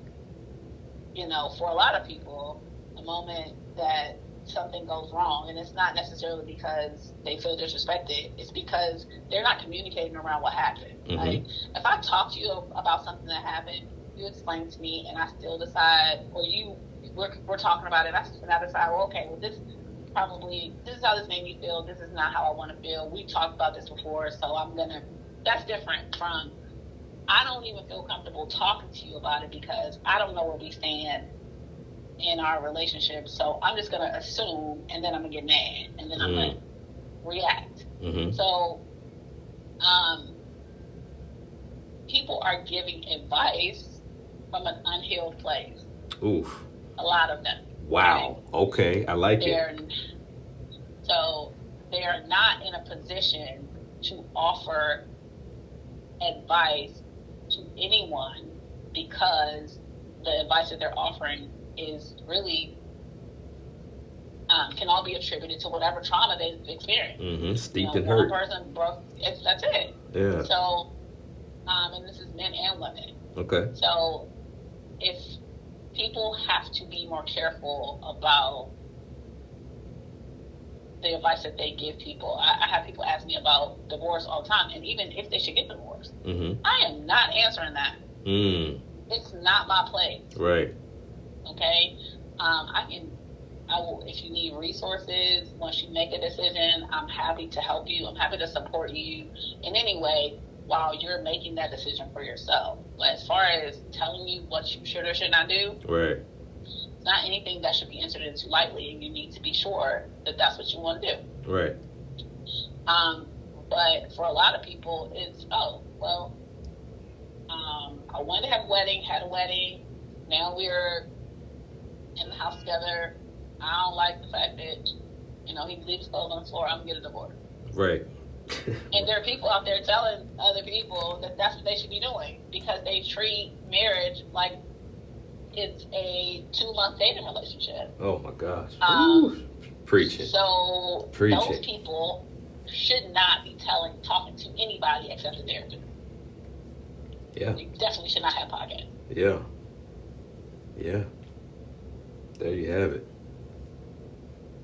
you know, for a lot of people, the moment that something goes wrong, and it's not necessarily because they feel disrespected, it's because they're not communicating around what happened. Mhm. Like, if I talk to you about something that happened, you explain to me, and I still decide, or you, we're, we're talking about it, I, and I decide, well, okay, well, this probably, this is how this made me feel, this is not how I want to feel. We talked about this before, so I'm going to, that's different from, I don't even feel comfortable talking to you about it because I don't know where we stand in our relationship. So I'm just gonna assume, and then I'm gonna get mad, and then I'm Mm. gonna react. Mm-hmm. So, um, people are giving advice from an unhealed place. Oof. A lot of them. Wow. Okay. I like it. They're so they're not in a position to offer advice to anyone because the advice that they're offering is really um, can all be attributed to whatever trauma they've experienced. Mm-hmm. You Steeped know, in one hurt. person broke. It's, that's it. Yeah. So, um, and this is men and women. Okay. So, if people have to be more careful about the advice that they give people, I, I have people ask me about divorce all the time, and even if they should get divorced, Mm-hmm. I am not answering that. Mm. It's not my place. Right. Okay, um, I can. I will, if you need resources, once you make a decision, I'm happy to help you. I'm happy to support you in any way while you're making that decision for yourself. But as far as telling you what you should or should not do, Right. it's not anything that should be entered into lightly, and you need to be sure that that's what you want to do. Right. Um, but for a lot of people, it's oh well. Um, I wanted to have a wedding, had a wedding. Now we're in the house together. I don't like the fact that you know he leaves clothes on the floor. I'm gonna get a divorce. Right. And there are people out there telling other people that that's what they should be doing because they treat marriage like it's a two month dating relationship. oh my gosh. Um, Ooh. Preaching. So Preach those it. people should not be telling, talking to anybody except the therapist. Yeah. They definitely should not have podcasts. Yeah. Yeah. There you have it.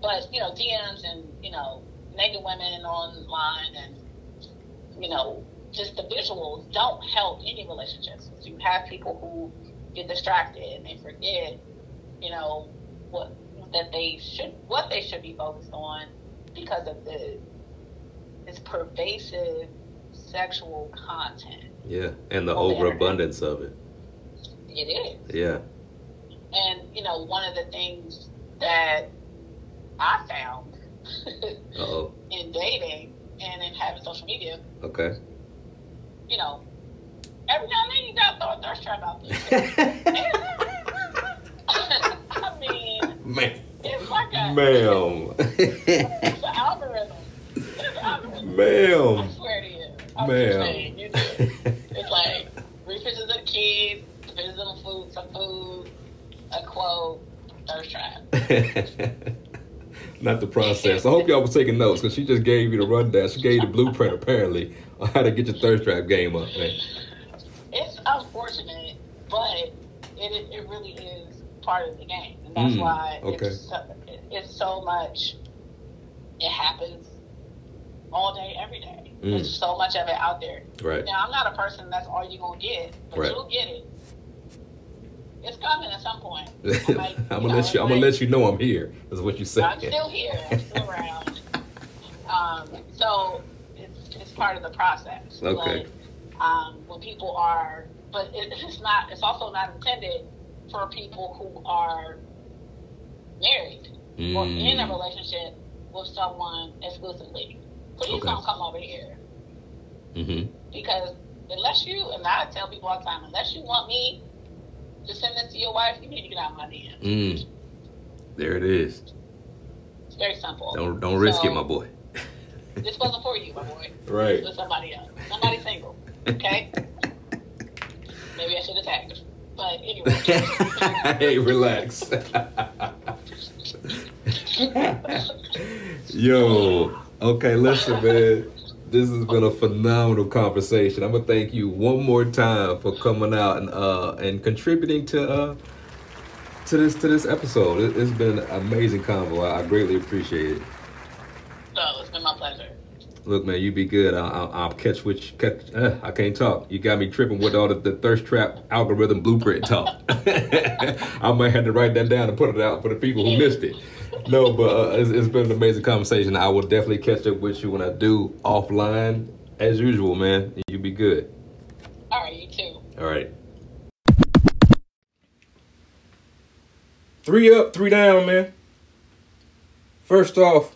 But you know, DMs and you know, naked women online and you know, just the visuals don't help any relationships. You have people who get distracted and they forget, you know, what that they should what they should be focused on because of the this pervasive sexual content. Yeah. And the On the internet. overabundance of it. It is. Yeah. And you know, one of the things that I found (laughs) in dating and in having social media, Okay. you know, every now and then you gotta throw a thirst trap out there. (laughs) (laughs) I mean, Man. it's like a Ma'am. it's an algorithm. It's an algorithm. I swear to you. I'm just Ma'am. saying, you do. It's like three of the kids, pictures of the food, some food, a quote, thirst trap. (laughs) Not the process. I hope y'all was taking notes because she just gave you the rundown. She gave you the blueprint apparently on how to get your thirst trap game up, man. It's unfortunate, but it it really is part of the game, and that's Mm, why okay. it's so, it's so much. It happens all day, every day. Mm. There's so much of it out there. Right. Now, I'm not a person that's all you're gonna get, but Right. you'll get it. It's coming at some point. I'm (laughs) I might- gonna let you. I'm gonna let you know I'm here. Is what you said. I'm still here. I'm still around. (laughs) Um, so it's, it's part of the process. Okay. But, um, when people are, but it, (laughs) it's not. It's also not intended for people who are married or in a Mm. relationship with someone exclusively. Please Okay. don't come over here Mm-hmm. because unless you and I tell people all the time, unless you want me to send this to your wife, you need to get out of my DM. Mm. There it is. It's very simple. Don't don't risk So, it, my boy. (laughs) This wasn't for you, my boy. Right. It's for somebody else. Somebody single. Okay? (laughs) Maybe I should have tagged her. But anyway. (laughs) hey, relax. Yo, okay, listen, man. This has been a phenomenal conversation. I'm gonna thank you one more time for coming out and uh and contributing to uh to this to this episode. It, it's been an amazing convo. I, I greatly appreciate it. so it's been my pleasure. Look, man, you be good. I, I, I'll catch which catch. Uh, I can't talk. You got me tripping with all the, the thirst trap algorithm blueprint talk. (laughs) I might have to write that down and put it out for the people who missed it. No, but uh, it's, it's been an amazing conversation. I will definitely catch up with you when I do offline, as usual, man. You be good. All right, you too. All right. Three up, three down, man. First off,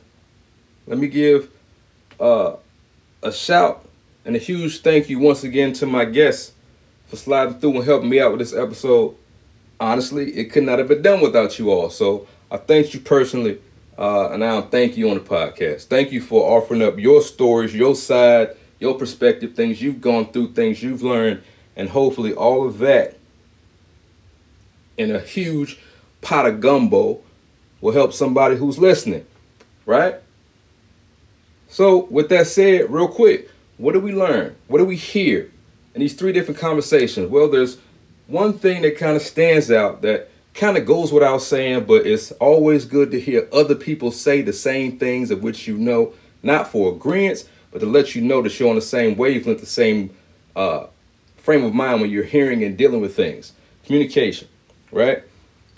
let me give uh, a shout and a huge thank you once again to my guests for sliding through and helping me out with this episode. Honestly, it could not have been done without you all. So I thank you personally, uh, and I thank you on the podcast. Thank you for offering up your stories, your side, your perspective, things you've gone through, things you've learned, and hopefully all of that in a huge pot of gumbo will help somebody who's listening, right? So, with that said, real quick, what do we learn? What do we hear in these three different conversations? Well, there's one thing that kind of stands out that kind of goes without saying, but it's always good to hear other people say the same things of which you know, not for agreement, but to let you know that you're on the same wavelength, the same uh, frame of mind when you're hearing and dealing with things. Communication, right?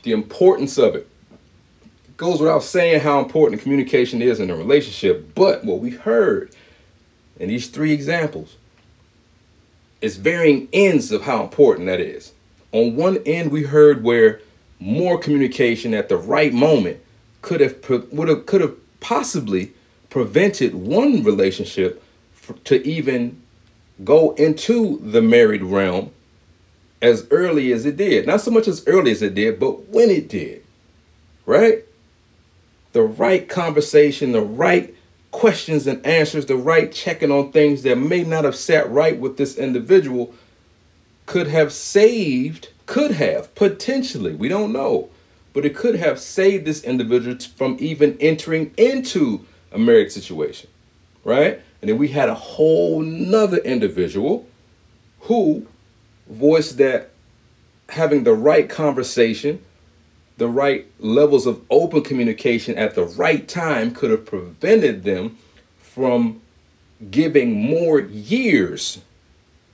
The importance of it goes without saying how important communication is in a relationship. But what we heard in these three examples is varying ends of how important that is. On one end, we heard where more communication at the right moment could have would have could have possibly prevented one relationship to even go into the married realm as early as it did. Not so much as early as it did, but when it did. Right? the right conversation, the right questions and answers, the right checking on things that may not have sat right with this individual could have saved, could have potentially, we don't know, but it could have saved this individual from even entering into a married situation, right? And then we had a whole nother individual who voiced that having the right conversation, the right levels of open communication at the right time could have prevented them from giving more years.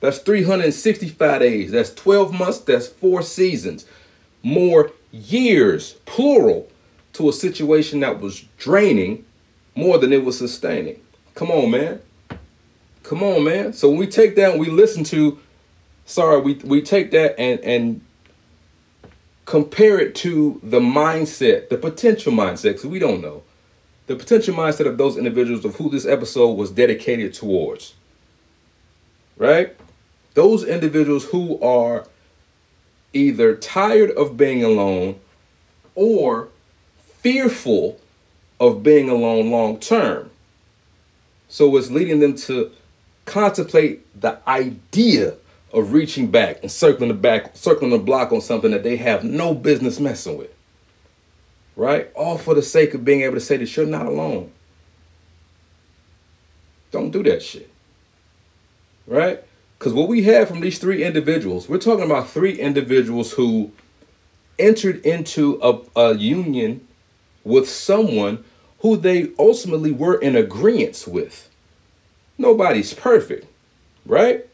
That's 365 days. That's 12 months. That's four seasons. More years, plural, to a situation that was draining more than it was sustaining. Come on, man. Come on, man. So when we take that we listen to, sorry, we, we take that and and compare it to the mindset, the potential mindset, because we don't know. The potential mindset of those individuals of who this episode was dedicated towards. Right? Those individuals who are either tired of being alone or fearful of being alone long term. So it's leading them to contemplate the idea of reaching back and circling the back, circling the block on something that they have no business messing with. Right? All for the sake of being able to say that you're not alone. Don't do that shit. Right? Because what we have from these three individuals, we're talking about three individuals who entered into a, a union with someone who they ultimately were in agreement with. Nobody's perfect, right?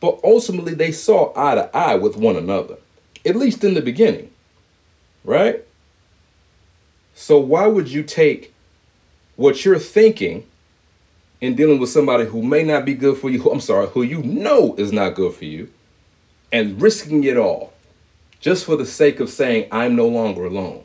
But ultimately, they saw eye to eye with one another, at least in the beginning, right? So, why would you take what you're thinking in dealing with somebody who may not be good for you, I'm sorry, who you know is not good for you, and risking it all just for the sake of saying, I'm no longer alone?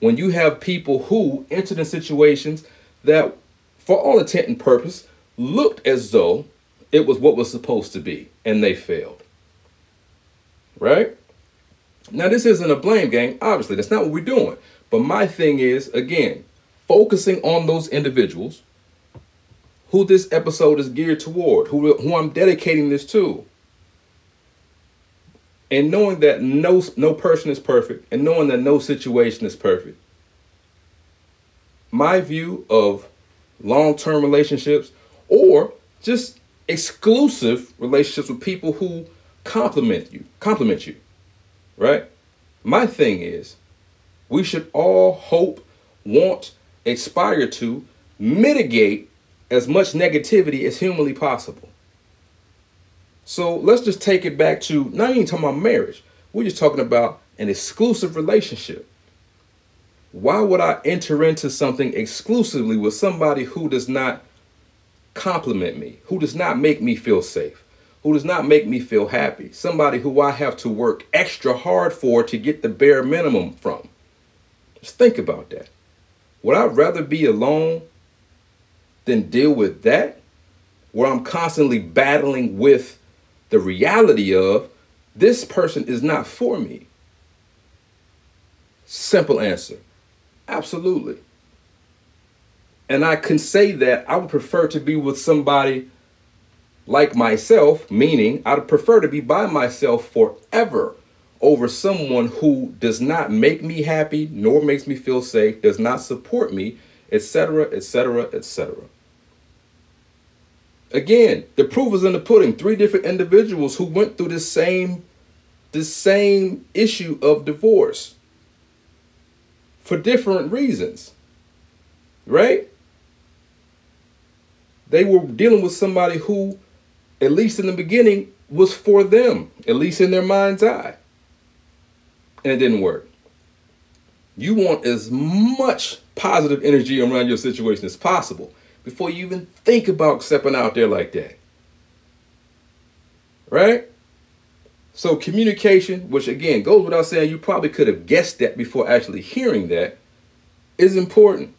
When you have people who entered in situations that, for all intent and purpose, looked as though it was what was supposed to be, and they failed. Right? Now, this isn't a blame game. Obviously, that's not what we're doing. But my thing is, again, focusing on those individuals who this episode is geared toward, who, who I'm dedicating this to. And knowing that no, no person is perfect, and knowing that no situation is perfect. My view of long term relationships or just exclusive relationships with people who compliment you, compliment you, right? My thing is, we should all hope, want, aspire to mitigate as much negativity as humanly possible. So let's just take it back to not even talking about marriage. We're just talking about an exclusive relationship. Why would I enter into something exclusively with somebody who does not compliment me, who does not make me feel safe, who does not make me feel happy, somebody who I have to work extra hard for to get the bare minimum from? Just think about that. Would I rather be alone than deal with that? Where I'm constantly battling with the reality of this person is not for me. Simple answer. Absolutely. And I can say that I would prefer to be with somebody like myself, meaning I'd prefer to be by myself forever over someone who does not make me happy nor makes me feel safe, does not support me, etc., etc., etc. Again, the proof is in the pudding. Three different individuals who went through this same this same issue of divorce for different reasons. Right? They were dealing with somebody who at least in the beginning was for them, at least in their mind's eye and it didn't work. You want as much positive energy around your situation as possible before you even think about stepping out there like that. Right? So, communication, which again goes without saying, you probably could have guessed that before actually hearing that, is important.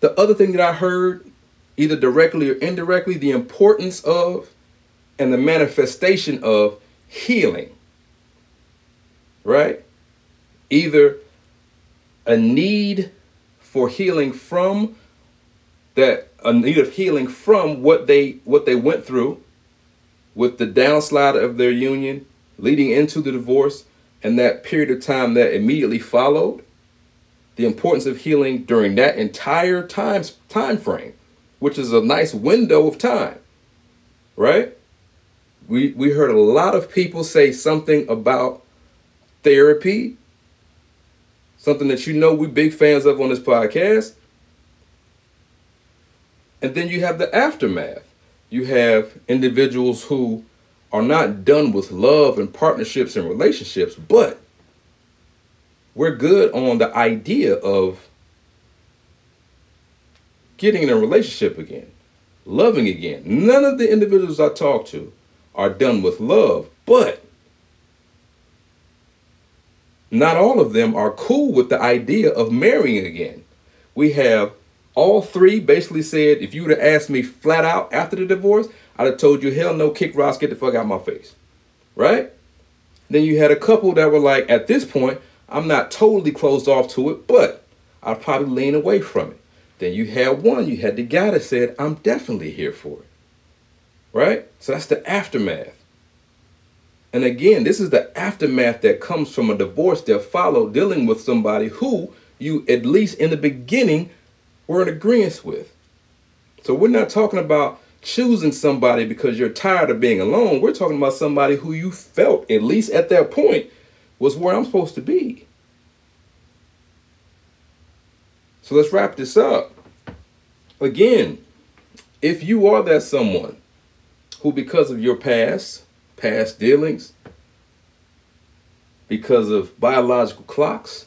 The other thing that I heard, either directly or indirectly, the importance of and the manifestation of healing right? Either a need for healing from that a need of healing from what they what they went through with the downslide of their union leading into the divorce and that period of time that immediately followed the importance of healing during that entire time time frame which is a nice window of time right? We we heard a lot of people say something about therapy, something that you know we're big fans of on this podcast. And then you have the aftermath. You have individuals who are not done with love and partnerships and relationships, but we're good on the idea of getting in a relationship again, loving again. None of the individuals I talk to are done with love, but not all of them are cool with the idea of marrying again. We have all three basically said, if you would have asked me flat out after the divorce, I'd have told you, hell no, kick rocks, get the fuck out my face. Right? Then you had a couple that were like, at this point, I'm not totally closed off to it, but I'll probably lean away from it. Then you had one, you had the guy that said, I'm definitely here for it. Right? So that's the aftermath. And again, this is the aftermath that comes from a divorce that followed dealing with somebody who you, at least in the beginning, were in agreement with. So we're not talking about choosing somebody because you're tired of being alone. We're talking about somebody who you felt, at least at that point, was where I'm supposed to be. So let's wrap this up. Again, if you are that someone who, because of your past, past dealings, because of biological clocks,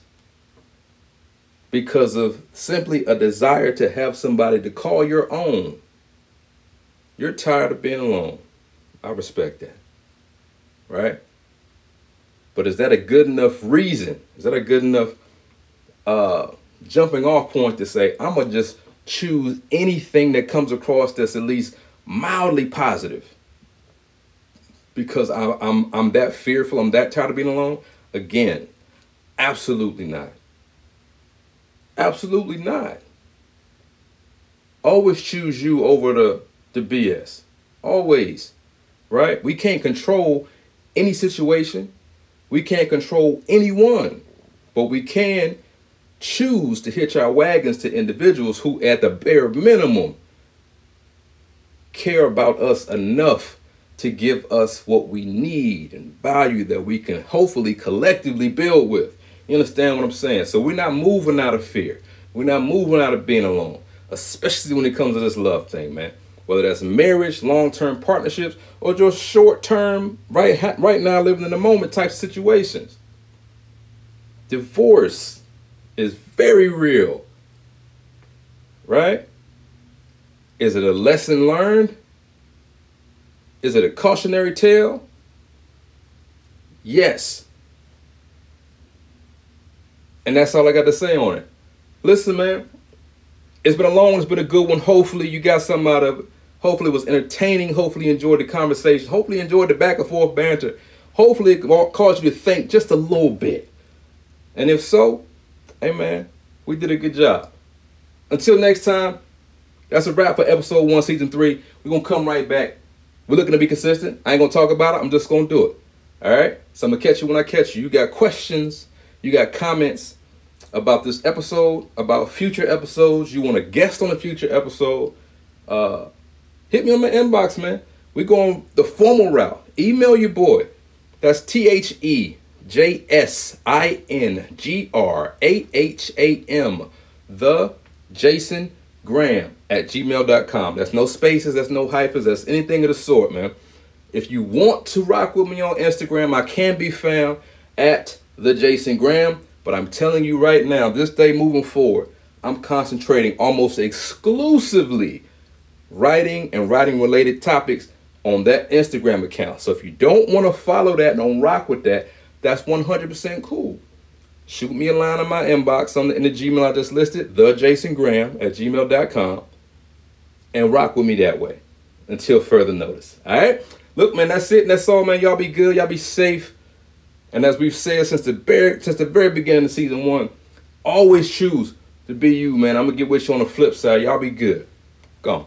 because of simply a desire to have somebody to call your own. You're tired of being alone. I respect that. Right? But is that a good enough reason? Is that a good enough uh, jumping off point to say, I'm going to just choose anything that comes across that's at least mildly positive? Because I, I'm I'm that fearful, I'm that tired of being alone, Again, absolutely not. Absolutely not. Always choose you over the, the BS. Always. Right? We can't control any situation. We can't control anyone. But we can choose to hitch our wagons to individuals who, at the bare minimum, care about us enough to give us what we need and value that we can hopefully collectively build with. You understand what I'm saying? So we're not moving out of fear. We're not moving out of being alone, especially when it comes to this love thing, man. Whether that's marriage, long-term partnerships, or just short-term, right, right now living in the moment type situations. Divorce is very real, right? Is it a lesson learned? Is it a cautionary tale? Yes. And that's all I got to say on it. Listen, man, it's been a long one, it's been a good one. Hopefully, you got something out of it. Hopefully, it was entertaining. Hopefully, you enjoyed the conversation. Hopefully, you enjoyed the back and forth banter. Hopefully, it caused you to think just a little bit. And if so, hey, man, we did a good job. Until next time, that's a wrap for episode one, season three. We're going to come right back. We're looking to be consistent. I ain't to talk about it. I'm just to do it. All right? So I'm to catch you when I catch you. You got questions, you got comments about this episode, about future episodes. You want a guest on a future episode. Uh, hit me on my inbox, man. We're going the formal route. Email your boy. That's T H E J S I N G R A H A M. The Jason Graham at gmail.com. That's no spaces, that's no hyphens, that's anything of the sort, man. If you want to rock with me on Instagram, I can be found at the Jason Graham. But I'm telling you right now, this day moving forward, I'm concentrating almost exclusively writing and writing related topics on that Instagram account. So if you don't want to follow that and don't rock with that, that's 100% cool shoot me a line in my inbox on the, in the Gmail I just listed, the Jason Graham at gmail.com, and rock with me that way until further notice. All right? Look, man, that's it. That's all, man. Y'all be good. Y'all be safe. And as we've said since the very, since the very beginning of season one, always choose to be you, man. I'm gonna get with you on the flip side. Y'all be good. Gone.